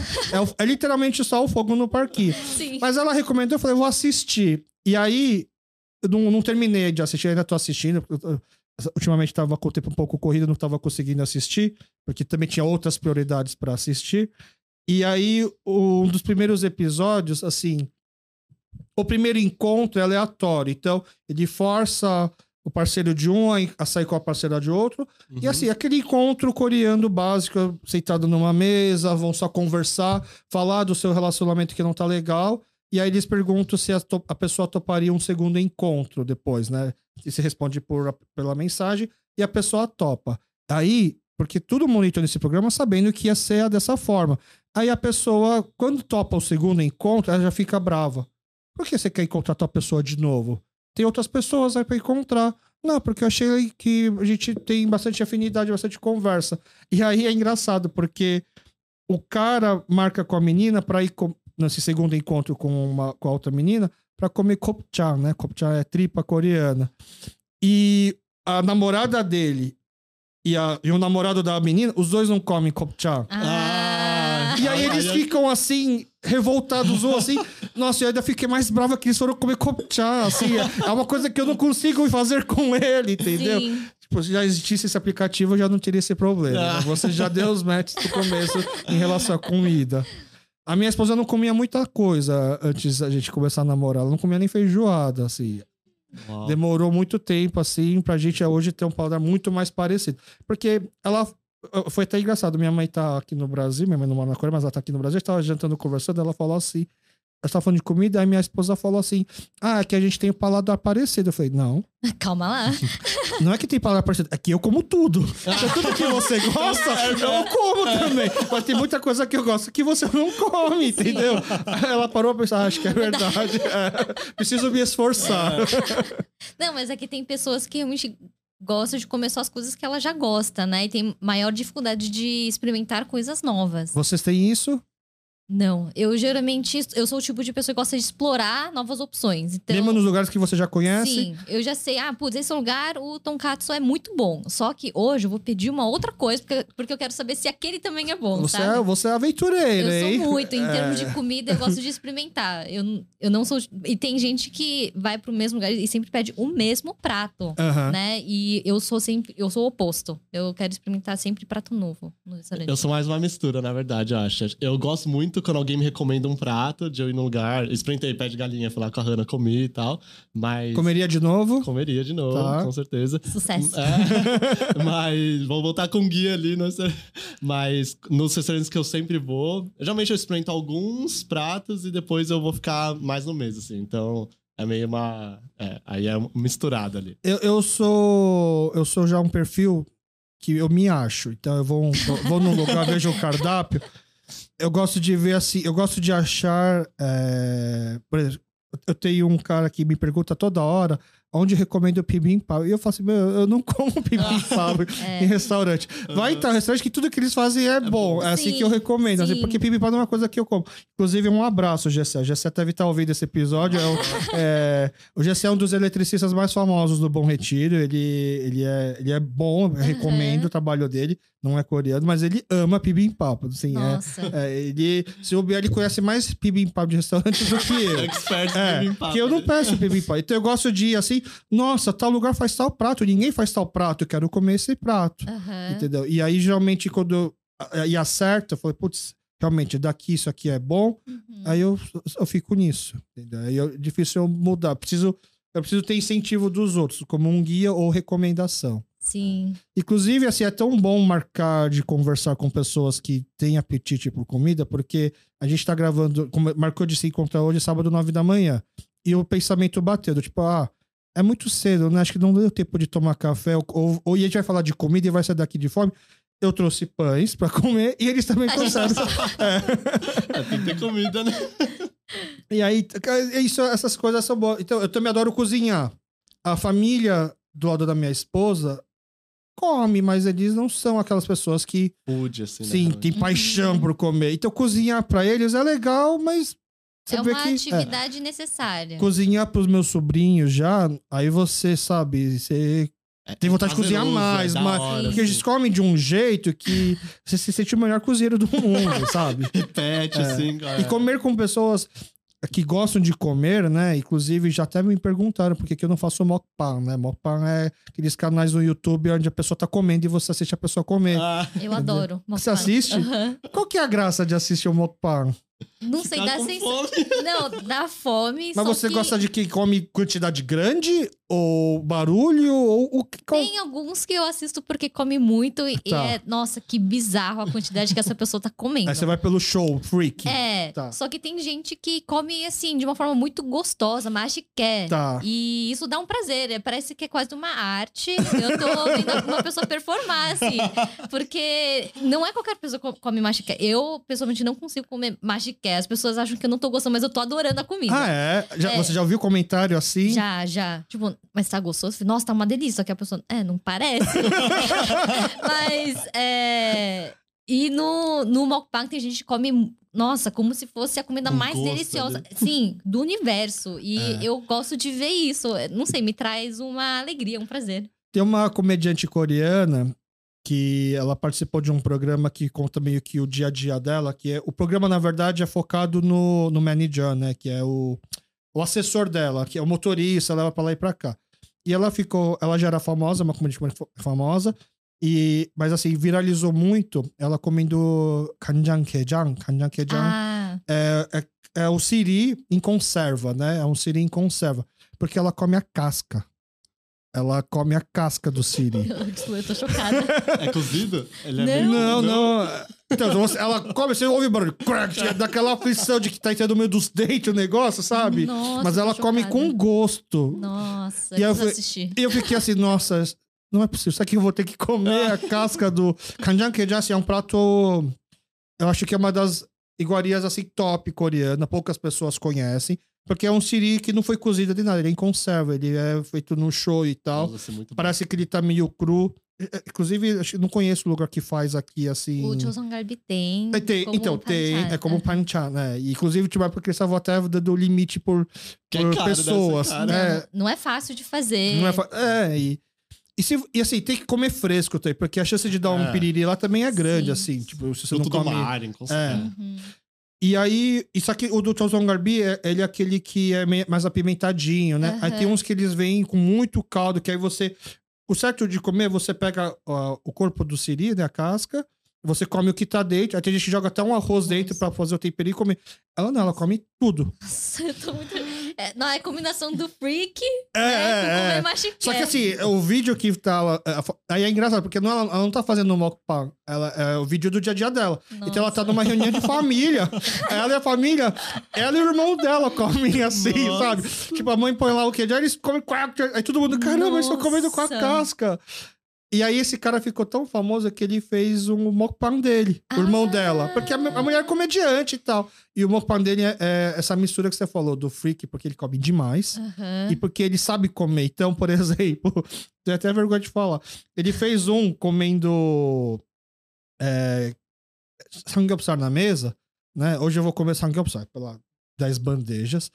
É, é literalmente só o fogo no parquinho. Sim. Mas ela recomendou, eu falei, vou assistir. E aí, eu não, não terminei de assistir, ainda tô assistindo. Ultimamente tava com o tempo um pouco corrido, não tava conseguindo assistir, porque também tinha outras prioridades para assistir. E aí, um dos primeiros episódios, assim, o primeiro encontro é aleatório. Então, ele força o parceiro de um a sair com a parceira de outro. E Uhum. assim, aquele encontro coreano básico, sentado numa mesa, vão só conversar, falar do seu relacionamento que não tá legal. E aí eles perguntam se a, a pessoa toparia um segundo encontro depois, né? E se responde por, pela mensagem e a pessoa topa. Aí, porque todo mundo entrou nesse programa sabendo que ia ser dessa forma. Aí a pessoa, quando topa o segundo encontro, ela já fica brava. Por que você quer encontrar tua pessoa de novo? Tem outras pessoas aí pra encontrar. Não, porque eu achei que a gente tem bastante afinidade, bastante conversa. E aí é engraçado, porque o cara marca com a menina pra ir com- nesse segundo encontro com, uma, com a outra menina pra comer kopcha, né? Kopcha é tripa coreana. E a namorada dele e, a, e o namorado da menina, os dois não comem kopcha. Ah, E aí eles ficam assim, revoltados ou assim. Nossa, eu ainda fiquei mais brava que eles foram comer kopcha, assim. É é uma coisa que eu não consigo fazer com ele, entendeu? sim. Tipo, se já existisse esse aplicativo, eu já não teria esse problema. né? Ah. Você já deu os matches no começo em relação à comida. A minha esposa não comia muita coisa antes da gente começar a namorar. Ela não comia nem feijoada, assim. Uau. Demorou muito tempo, assim, pra gente hoje ter um paladar muito mais parecido. Porque ela. Foi até engraçado. Minha mãe tá aqui no Brasil, minha mãe não mora na Coreia, mas ela tá aqui no Brasil. A gente tava jantando, conversando, ela falou assim. Ela tava falando de comida, aí minha esposa falou assim: Ah, é que a gente tem o paladar parecido. Eu falei, não. Calma lá. Não é que tem paladar parecido, é que eu como tudo. Então, tudo que você gosta, eu como também. Mas tem muita coisa que eu gosto que você não come, entendeu? Aí Ela parou pra pensar, acho que é verdade. é, preciso me esforçar. Não, mas é que tem pessoas que realmente gostam de comer só as coisas que ela já gosta, né? E tem maior dificuldade de experimentar coisas novas. Vocês têm isso? Não, eu geralmente eu sou o tipo de pessoa que gosta de explorar novas opções. Então, Mesmo nos lugares que você já conhece? Sim, eu já sei, ah, putz, esse lugar o tonkatsu é muito bom. Só que hoje eu vou pedir uma outra coisa, porque, porque eu quero saber se aquele também é bom, Você sabe? é, você é aventureiro, Eu hein? sou muito, em É. termos de comida, eu gosto de experimentar. Eu, eu não sou. E tem gente que vai pro mesmo lugar e sempre pede o mesmo prato, né? E eu sou sempre. Eu sou o oposto. Eu quero experimentar sempre prato novo no restaurante. Eu sou mais uma mistura, na verdade, eu acho. Eu gosto muito quando alguém me recomenda um prato, de eu ir num lugar, experimentei pé de galinha, fui lá com a Hannah, comi e tal, mas... Comeria de novo? Comeria de novo, Tá. com certeza. Sucesso. É, mas vou voltar com guia ali. No, mas nos restaurantes que eu sempre vou, geralmente eu experimento alguns pratos e depois eu vou ficar mais no mês, assim. Então é meio uma. É, aí é misturado ali. Eu, eu sou. Eu sou já um perfil que eu me acho. Então eu vou, vou num lugar, vejo o cardápio. Eu gosto de ver assim, eu gosto de achar. é, por exemplo, eu tenho um cara que me pergunta toda hora. Onde recomendo bibimbap. E eu falo assim, meu, eu não como bibimbap É. em restaurante. Vai estar restaurante que tudo que eles fazem é, bom. É assim Sim, que eu recomendo. Assim, sim. porque bibimbap não é uma coisa que eu como. Inclusive, um abraço, Gessé. Gessé deve estar ouvindo esse episódio. É o, é, o Gessé é um dos eletricistas mais famosos do Bom Retiro. Ele, ele, é, ele é bom, eu recomendo o trabalho dele. Não é coreano, mas ele ama bibimbap. Assim, é, Nossa. é, ele, se o ele conhece mais bibimbap de restaurante do que eu. Expert É, em limpar. porque eu não peço bibimbap. Então eu gosto de ir nossa, tal lugar faz tal prato, ninguém faz tal prato, eu quero comer esse prato. Aham. Entendeu? E aí, geralmente, quando eu e acerta, eu falei, putz, realmente, daqui isso aqui é bom, Uhum. aí eu, eu fico nisso. Entendeu? Aí é difícil eu mudar. Preciso, eu preciso ter incentivo dos outros, como um guia ou recomendação. Sim. Inclusive, assim, é tão bom marcar de conversar com pessoas que têm apetite por comida, porque a gente tá gravando, marcou de se encontrar hoje, sábado, nove da manhã, e o pensamento bateu, do tipo, ah, é muito cedo, né? Acho que não deu tempo de tomar café, ou, ou, ou e a gente vai falar de comida e vai sair daqui de fome. Eu trouxe pães pra comer e eles também trouxeram. É, tem que ter comida, né? E aí, cara, isso, essas coisas são boas. Então, eu também adoro cozinhar. A família do lado da minha esposa come, mas eles não são aquelas pessoas que, Food, assim, né? sim, tem paixão por comer. Então, cozinhar pra eles é legal, mas você é uma que. é, atividade necessária. cozinhar pros meus sobrinhos já, aí você sabe, você É, tem vontade de cozinhar mais, é mas- hora, porque assim. eles comem de um jeito que você se sente o melhor cozinheiro do mundo, sabe? Repete, É. assim, cara. E comer com pessoas que gostam de comer, né? Inclusive, já até me perguntaram por que, que eu não faço mukbang, né? Mukbang é aqueles canais no YouTube onde a pessoa tá comendo e você assiste a pessoa comer. Ah, Eu adoro. Você mukbang. assiste? Aham. Qual que é a graça de assistir o mukbang? Não sei, dá com sensação. fome. Não, dá fome. Mas só você que gosta de que come quantidade grande? Ou barulho? Ou o que? Tem alguns que eu assisto porque come muito e, e Tá. é, nossa, que bizarro a quantidade que essa pessoa tá comendo. Aí você vai pelo show, freak. É, Tá. só que tem gente que come assim, de uma forma muito gostosa, mas que quer. Tá. E isso dá um prazer, é, parece que é quase uma arte. Eu tô vendo uma pessoa performar, assim. Porque não é qualquer pessoa que come machiqué. Eu, pessoalmente, não consigo comer machiqué. As pessoas acham que eu não tô gostando, mas eu tô adorando a comida. Ah, é? Já- É. Você já ouviu comentário assim? Já, já. Tipo, mas tá gostoso? Nossa, tá uma delícia. Só que a pessoa, é, não parece. mas, é... E no, no mukbang tem gente que come, nossa, como se fosse a comida Com mais gosto, deliciosa. né? Sim, do universo. E É. eu gosto de ver isso. Não sei, me traz uma alegria, um prazer. Tem uma comediante coreana que ela participou de um programa que conta meio que o dia a dia dela, que é o programa na verdade é focado no no manager, né, que é o o assessor dela, que é o motorista, leva pra lá e pra cá. E ela ficou, ela já era famosa, uma comediante famosa, e mas assim, viralizou muito ela comendo kanjangkejang, kanjangkejang Ah, é, é, é o siri em conserva, né? É um siri em conserva. Porque ela come a casca. Ela come a casca do siri. eu, tô chocada. É cozido? Ele é Não. meio- Não, não. Então, você- ela come, você ouve o barulho, crack, daquela aflição de que tá entrando no meio dos dentes o negócio, sabe? Nossa, Mas ela come com gosto. Nossa, E eu eu assistir. E eu fiquei assim, nossa, não é possível. Isso aqui eu vou ter que comer a casca do. Kanjang Kejang assim, é um prato. Eu acho que é uma das iguarias assim top coreana. Poucas pessoas conhecem. Porque é um siri que não foi cozido de nada. Ele é em conserva. Ele é feito no show e tal. Nossa, muito bom. Parece que ele tá meio cru. É, é, Inclusive, não conheço o lugar que faz aqui assim. O Chosun Garbi tem. É, tem- então, tem. panchat. É como panchan, né? E, inclusive, tipo, é porque eles estavam até dando limite por, é por ser pessoas. né? Não, não é fácil de fazer. Não é, fa- é, e, e, se- e assim, tem que comer fresco também, porque a chance de dar um É. piriri lá também é grande, Sim. assim. Tipo, se você não Fruto do come. mar, conserva. Uhum. E aí, isso aqui, o do Chozon Garbi, é- ele é aquele que é mais apimentadinho, né? Aí Aham. tem uns que eles vêm com muito caldo, que aí você. O certo de comer, você pega ó, o corpo do siri, né? A casca, você come o que tá dentro, aí tem gente que joga até um arroz dentro pra fazer o temperinho e comer. Ela não, ela come tudo. Nossa, eu tô muito. É, não, é a combinação do freak É, né, com é, é. machiqué. Só que assim, o vídeo que tá é, Aí é engraçado, porque não, ela, ela não tá fazendo um mukbang. Ela é o vídeo do dia a dia dela. Então ela tá Nossa. numa reunião de família. ela e a família, ela e o irmão dela comem assim, Nossa. sabe? Tipo, a mãe põe lá o queijo, aí eles comem com a... Aí todo mundo, caramba, eles estão comendo com a Nossa. casca. E aí esse cara ficou tão famoso que ele fez um mukbang dele, o irmão Ah. dela. Porque a, a mulher é comediante e tal. E o mukbang dele é, é essa mistura que você falou, do freak, porque ele come demais. Aham. E porque ele sabe comer. Então, por exemplo, tenho até vergonha de falar. Ele fez um comendo é, samgyeopsal na mesa, né? Hoje eu vou comer samgyeopsal pela 10 bandejas.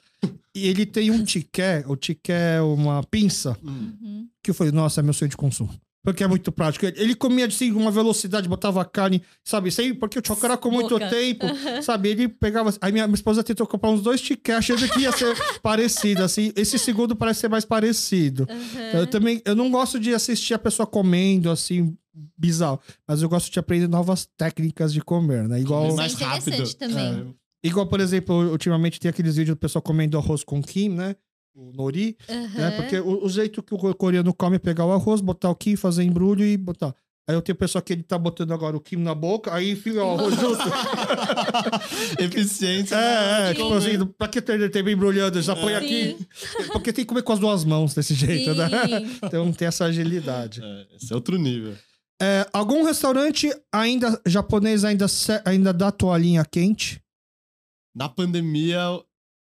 E ele tem um tiqué, o tiqué é uma pinça, Hum. Uhum. que eu falei, nossa, é meu sonho de consumo. Porque é muito prático. Ele- comia assim, uma velocidade, botava carne, sabe? Sem, porque o chocora com muito Boca. tempo, sabe? Ele pegava. Aí minha, minha esposa tentou comprar uns dois tiqué, achando que ia ser parecido, assim. Esse segundo parece ser mais parecido. Aham. Eu também, eu não gosto de assistir a pessoa comendo, assim, bizarro. Mas eu gosto de aprender novas técnicas de comer, né? Igual, Isso é mais interessante rápido. também. igual, por exemplo, ultimamente tem aqueles vídeos do pessoal comendo arroz com kim, né? O nori, né? Aham. Porque o, o jeito que o coreano come é pegar o arroz, botar o kim, fazer embrulho e botar. Aí eu tenho pessoa que ele tá botando agora o kim na boca, aí enfia o arroz junto. Eficiência. É, é, de tipo assim, pra que ter tempo embrulhando? Já põe Sim. aqui. Porque tem que comer com as duas mãos desse jeito, né? Sim. Então tem essa agilidade. É, esse é outro nível. É, algum restaurante ainda japonês ainda, ainda dá toalhinha quente? Na pandemia,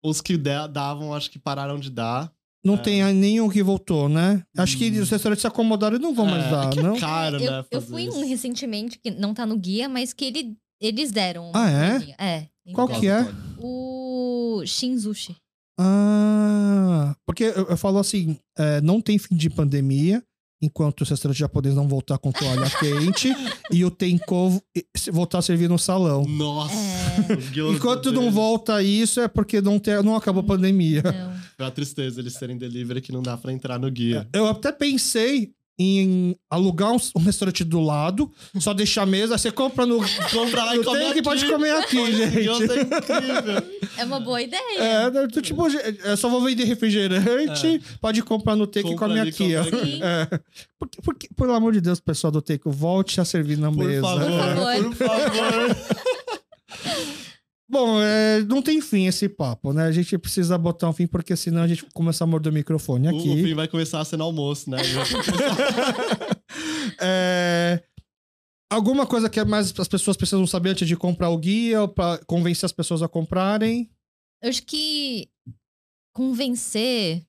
os que da- davam, acho que pararam de dar. Não É. tem nenhum que voltou, né? Acho que Hum. os restaurantes se acomodaram e não vão mais É, dar, é é não? caro, eu, né? eu fui um recentemente, que não tá no guia, mas que ele, eles deram. Ah, é? É. Qual que é? O Shinzushi. Ah, porque eu, eu falo assim, é, não tem fim de pandemia, enquanto os restaurantes japoneses não voltar com toalha quente e o Tenko voltar a servir no salão. Nossa! É. Enquanto não volta isso, é porque não, tem, não acabou a pandemia. Não. É uma tristeza eles serem delivery que não dá pra entrar no guia. Eu até pensei em alugar um, um restaurante do lado, só deixar a mesa, aí você compra no. Compra lá e come e aqui. pode comer aqui, gente. é. É uma boa ideia. É, né, tu, tipo, eu só vou vender refrigerante, pode comprar no Tenko e Compra come ali, aqui, ó. come. É. Porque, porque, pelo amor de Deus, pessoal do Tenko, volte a servir na Por mesa. favor, favor. por favor. Bom, é, não tem fim esse papo, né? A gente precisa botar um fim, porque senão a gente começa a morder o microfone O, o aqui. fim vai começar a ser no almoço, né? É, Alguma coisa que é mais as pessoas precisam saber antes de comprar o guia ou pra convencer as pessoas a comprarem? Eu acho que convencer.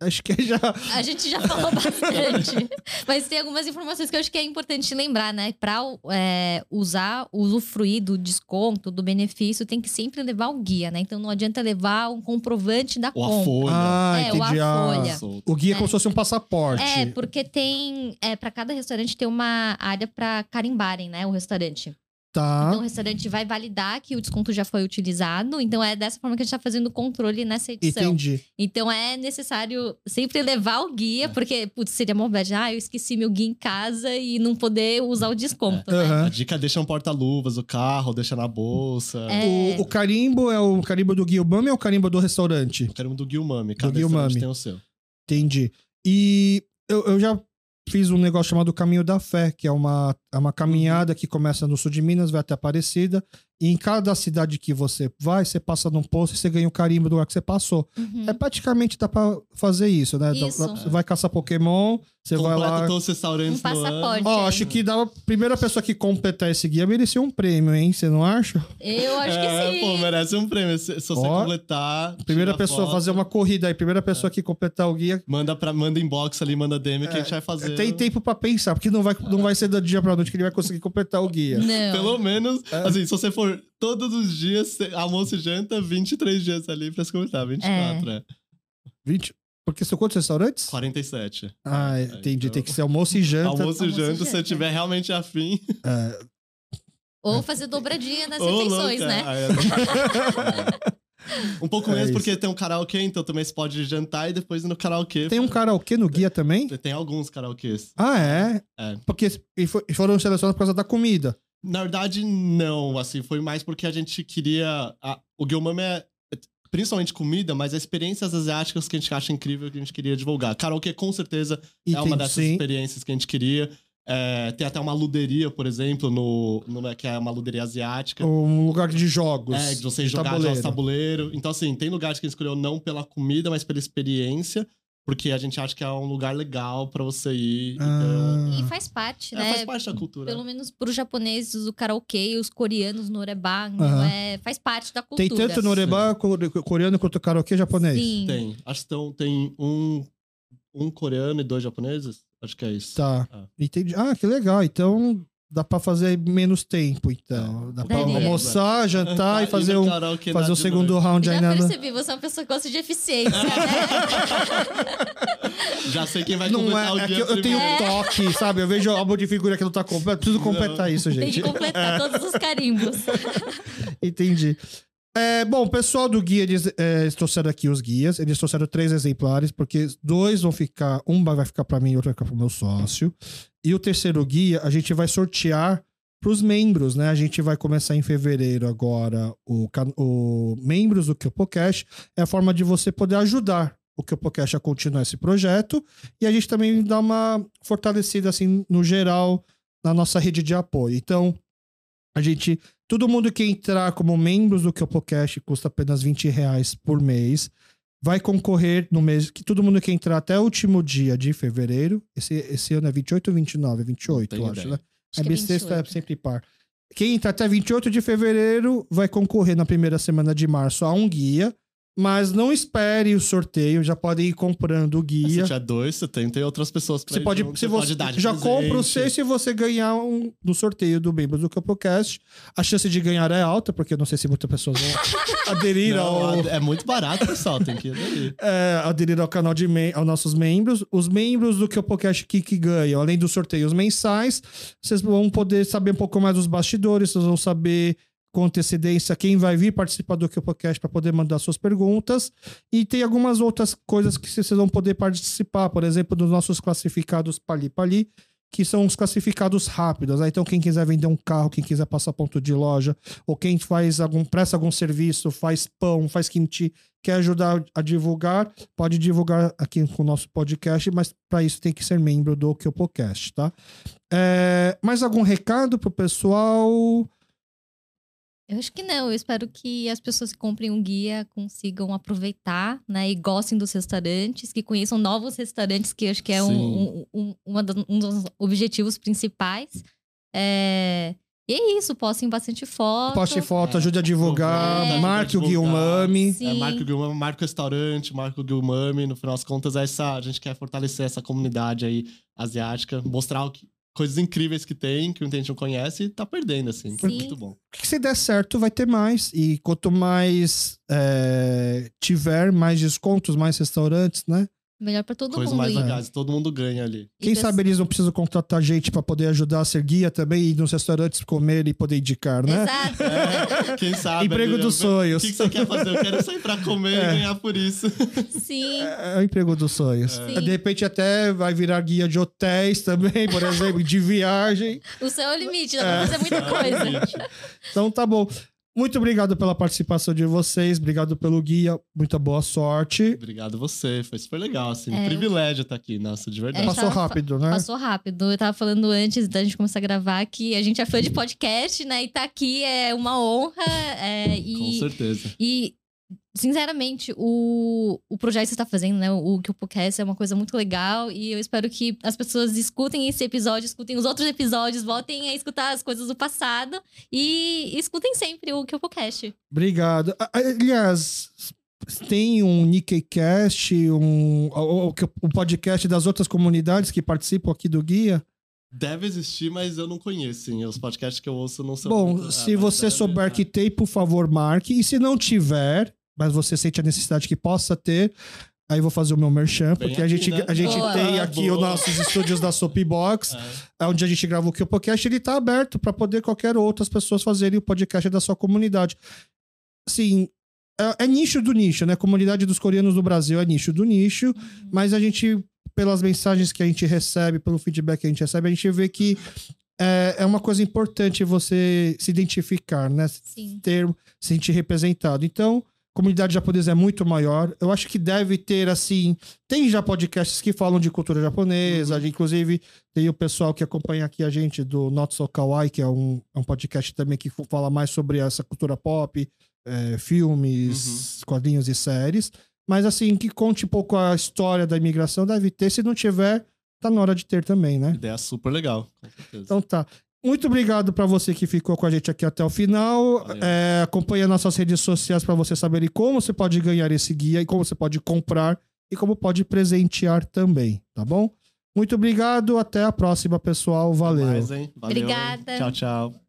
Acho que já. A gente já falou bastante. Mas tem algumas informações que eu acho que é importante lembrar, né? Pra é, usar, usufruir do desconto, do benefício, tem que sempre levar o guia, né? Então não adianta levar um comprovante da Ou a compra. folha. Ah, É, ou a. Ah, folha. O guia é É. como se fosse um passaporte. É, porque tem. É, para cada restaurante tem uma área pra carimbarem, né? O restaurante. Tá. Então o restaurante vai validar que o desconto já foi utilizado. Então é dessa forma que a gente tá fazendo o controle nessa edição. Entendi. Então é necessário sempre levar o guia, É. porque, putz, seria uma bad. Ah, eu esqueci meu guia em casa e não poder usar o desconto, né? Aham. A dica é deixa um porta-luvas, o carro, deixa na bolsa. É. O, o carimbo é o carimbo do Guia Umami ou é o carimbo do restaurante? Quero um do Guilmami. Cada Guilmami. restaurante tem o seu. Entendi. E eu, eu já fiz um negócio chamado Caminho da Fé, que é uma, é uma caminhada que começa no sul de Minas, vai até Aparecida. E em cada cidade que você vai, você passa num posto e você ganha o carimbo do lugar que você passou. Uhum. É praticamente dá pra fazer isso, né? Dá- Isso. Você vai caçar Pokémon, você vai Completa lá. todos os restaurantes Um passaporte. Ó, acho que dá a primeira pessoa que completar esse guia merecia um prêmio, hein? Você não acha? Eu acho é, que sim. pô, merece um prêmio. Se, se você completar. Primeira pessoa foto, fazer uma corrida aí, primeira pessoa que completar o guia. Manda, pra, manda inbox ali, manda DM que a gente vai fazer. Tem tempo pra pensar, porque não vai, não vai ser do dia pra noite que ele vai conseguir completar o guia. Não. Pelo menos, É. assim, se você for todos os dias, almoço e janta, 23 dias ali pra se completar. 24, é. 20. Porque são quantos restaurantes? 47. Ah, É, entendi. então- Tem que ser almoço e janta. Almoço e Almoço e janta, se janta. você tiver realmente afim. É, Ou fazer dobradinha nas Ô, refeições, louca. né? Aí é- Um pouco É menos, isso. porque tem um karaokê, então também você pode jantar e depois ir no karaokê. Tem um karaokê no guia também? Tem alguns karaokês. Ah, é? É. Porque fo- e foram selecionados por causa da comida. Na verdade, não. Assim, foi mais porque a gente queria. a- o Gilmame é principalmente comida, mas experiências asiáticas que a gente acha incrível que a gente queria divulgar. Karaokê, com certeza, é uma dessas sim. experiências que a gente queria. É, tem até uma luderia, por exemplo, no, no- que é uma luderia asiática. Um lugar de jogos. É, de você jogar tabuleiro. jogos tabuleiro. Então, assim, tem lugares que a gente escolheu não pela comida, mas pela experiência. Porque a gente acha que é um lugar legal pra você ir. Ah. Então, E faz parte, é, né? faz parte da cultura. Pelo menos pros japoneses, o karaokê, os coreanos no Orebá, então Aham. é, faz parte da cultura. Tem tanto no Orebá, core- coreano quanto karaokê japonês. Sim. Tem. Acho que tão- tem um, um coreano e dois japoneses. Acho que é isso. Tá. Ah. Entendi. Ah, que legal. Então dá pra fazer menos tempo, então. Dá pra Daria. almoçar, jantar e fazer um, fazer o segundo round Já ainda. no- percebi, você é uma pessoa que gosta de eficiência, né? Já sei quem vai Não completar é, o é que eu, eu tenho toque, sabe? Eu vejo álbum de figura que não tá completo. Preciso completar isso, Tem gente. que completar todos os carimbos. Entendi. É, bom, o pessoal do guia, eles, é, eles trouxeram aqui os guias. Eles trouxeram três exemplares, porque dois vão ficar. Um vai ficar pra mim e outro vai ficar pro meu sócio. E o terceiro guia, a gente vai sortear pros membros, né? A gente vai começar em fevereiro agora o, o membros do KyopoCast. É a forma de você poder ajudar o KyopoCast a continuar esse projeto. E a gente também dá uma fortalecida, assim, no geral, na nossa rede de apoio. Então, a gente Todo mundo que entrar como membros do KyopoCast custa apenas 20 reais por mês. Vai concorrer no mês. que Todo mundo que entrar até o último dia de fevereiro. Esse, esse ano é 28 ou 29? É 28, tenho eu acho, ideia. né? Acho é que é bissexto, é 28. sempre par. Quem entrar até 28 de fevereiro vai concorrer na primeira semana de março a um guia. Mas não espere o sorteio, já pode ir comprando o Se guia. tiver dois, você tem, tem outras pessoas pra Você pode, junto, se você, já compra o seu se você ganhar um no sorteio do membros do Capocast. A chance de ganhar é alta, porque eu não sei se muitas pessoas vão aderir Não, ao, É muito barato, pessoal. Tem que ir ali. é, aderir ao canal de mem- aos nossos membros. Os membros do Capocast que, que ganham, além dos sorteios mensais, vocês vão poder saber um pouco mais dos bastidores, vocês vão saber com antecedência quem vai vir participar do Capocast para poder mandar suas perguntas. E tem algumas outras coisas que vocês vão poder participar, por exemplo, dos nossos classificados Pali Pali, que são os classificados rápidos. né? Então, quem quiser vender um carro, quem quiser passar ponto de loja, ou quem faz algum, presta algum serviço, faz pão, faz kimchi, quer ajudar a divulgar, pode divulgar aqui com o nosso podcast, mas para isso tem que ser membro do Kyopocast, tá? É, mais algum recado pro pessoal? Eu acho que não. Eu espero que as pessoas que comprem um guia consigam aproveitar, né? E gostem dos restaurantes, que conheçam novos restaurantes, que eu acho que é um, um, um, uma da- um dos objetivos principais. É... E é isso, postem bastante foto. Poste foto, É, ajude a divulgar, ajuda a marque o divulgar. Guilmami. É, marca o Guilmami, marca o restaurante, marca o Guilmami. No final das contas, é essa, a gente quer fortalecer essa comunidade aí asiática, mostrar o que- coisas incríveis que tem, que muita gente não conhece e tá perdendo, assim. Sim. Muito bom. que se der certo, vai ter mais. E quanto mais é, tiver, mais descontos, mais restaurantes, né? Melhor pra todo Coisas mundo. mais ir. legais, todo mundo ganha ali. Quem sabe eles não precisam contratar gente pra poder ajudar a ser guia também e ir nos restaurantes comer e poder indicar, né? Exato. É, quem sabe. Emprego ali, dos eu- sonhos. O que, que você quer fazer? Eu quero sair pra comer É. e ganhar por isso. Sim. É o emprego dos sonhos. De repente até vai virar guia de hotéis também, por exemplo, de viagem. O céu é o limite, dá pra fazer muita coisa. Então tá bom. Muito obrigado pela participação de vocês, obrigado pelo guia, muita boa sorte. Obrigado você, foi super legal, assim. É. privilégio estar aqui, nossa, de verdade. É, Passou rápido, né? Passou rápido. Eu tava falando antes da gente começar a gravar que a gente é fã de podcast, né? E tá aqui é uma honra. é, Com e, certeza. e, sinceramente, o, o projeto que você tá fazendo, né? O que o podcast é uma coisa muito legal. E eu espero que as pessoas escutem esse episódio, escutem os outros episódios, voltem a escutar as coisas do passado e escutem sempre o que o podcast. Obrigado. Aliás, tem um NikkeiCast, um, o, o- o podcast das outras comunidades que participam aqui do guia? Deve existir, mas eu não conheço, sim. Os podcasts que eu ouço não são. Bom, muito- se ah, você mas souber deve- que tem, por favor, marque. E se não tiver, mas você sente a necessidade que possa ter, aí eu vou fazer o meu merchan, Bem porque a aqui, gente, né? a gente Boa. tem Ah, aqui boa. os nossos estúdios da Soapbox, É. onde a gente grava o podcast, ele tá aberto para poder qualquer outras pessoas fazerem o podcast da sua comunidade. Assim, é, é nicho do nicho, né? Comunidade dos coreanos do Brasil é nicho do nicho, mas a gente, pelas mensagens que a gente recebe, pelo feedback que a gente recebe, a gente vê que é, é uma coisa importante você se identificar, né? Sim. Ter, se sentir representado. Então, comunidade japonesa é muito maior. Eu acho que deve ter, assim. Tem já podcasts que falam de cultura japonesa. Inclusive, tem o pessoal que acompanha aqui a gente do Not So Kawaii, que é um, é um podcast também que fala mais sobre essa cultura pop, é, filmes, quadrinhos e séries. Mas assim, que conte um pouco a história da imigração, deve ter. Se não tiver, tá na hora de ter também, né? Ideia super legal, com certeza. Então tá. Muito obrigado para você que ficou com a gente aqui até o final. É, acompanhe nossas redes sociais para você saber como você pode ganhar esse guia e como você pode comprar e como pode presentear também, tá bom? Muito obrigado, até a próxima, pessoal. Valeu. Mais, hein? Valeu, hein? Obrigada. Tchau, tchau.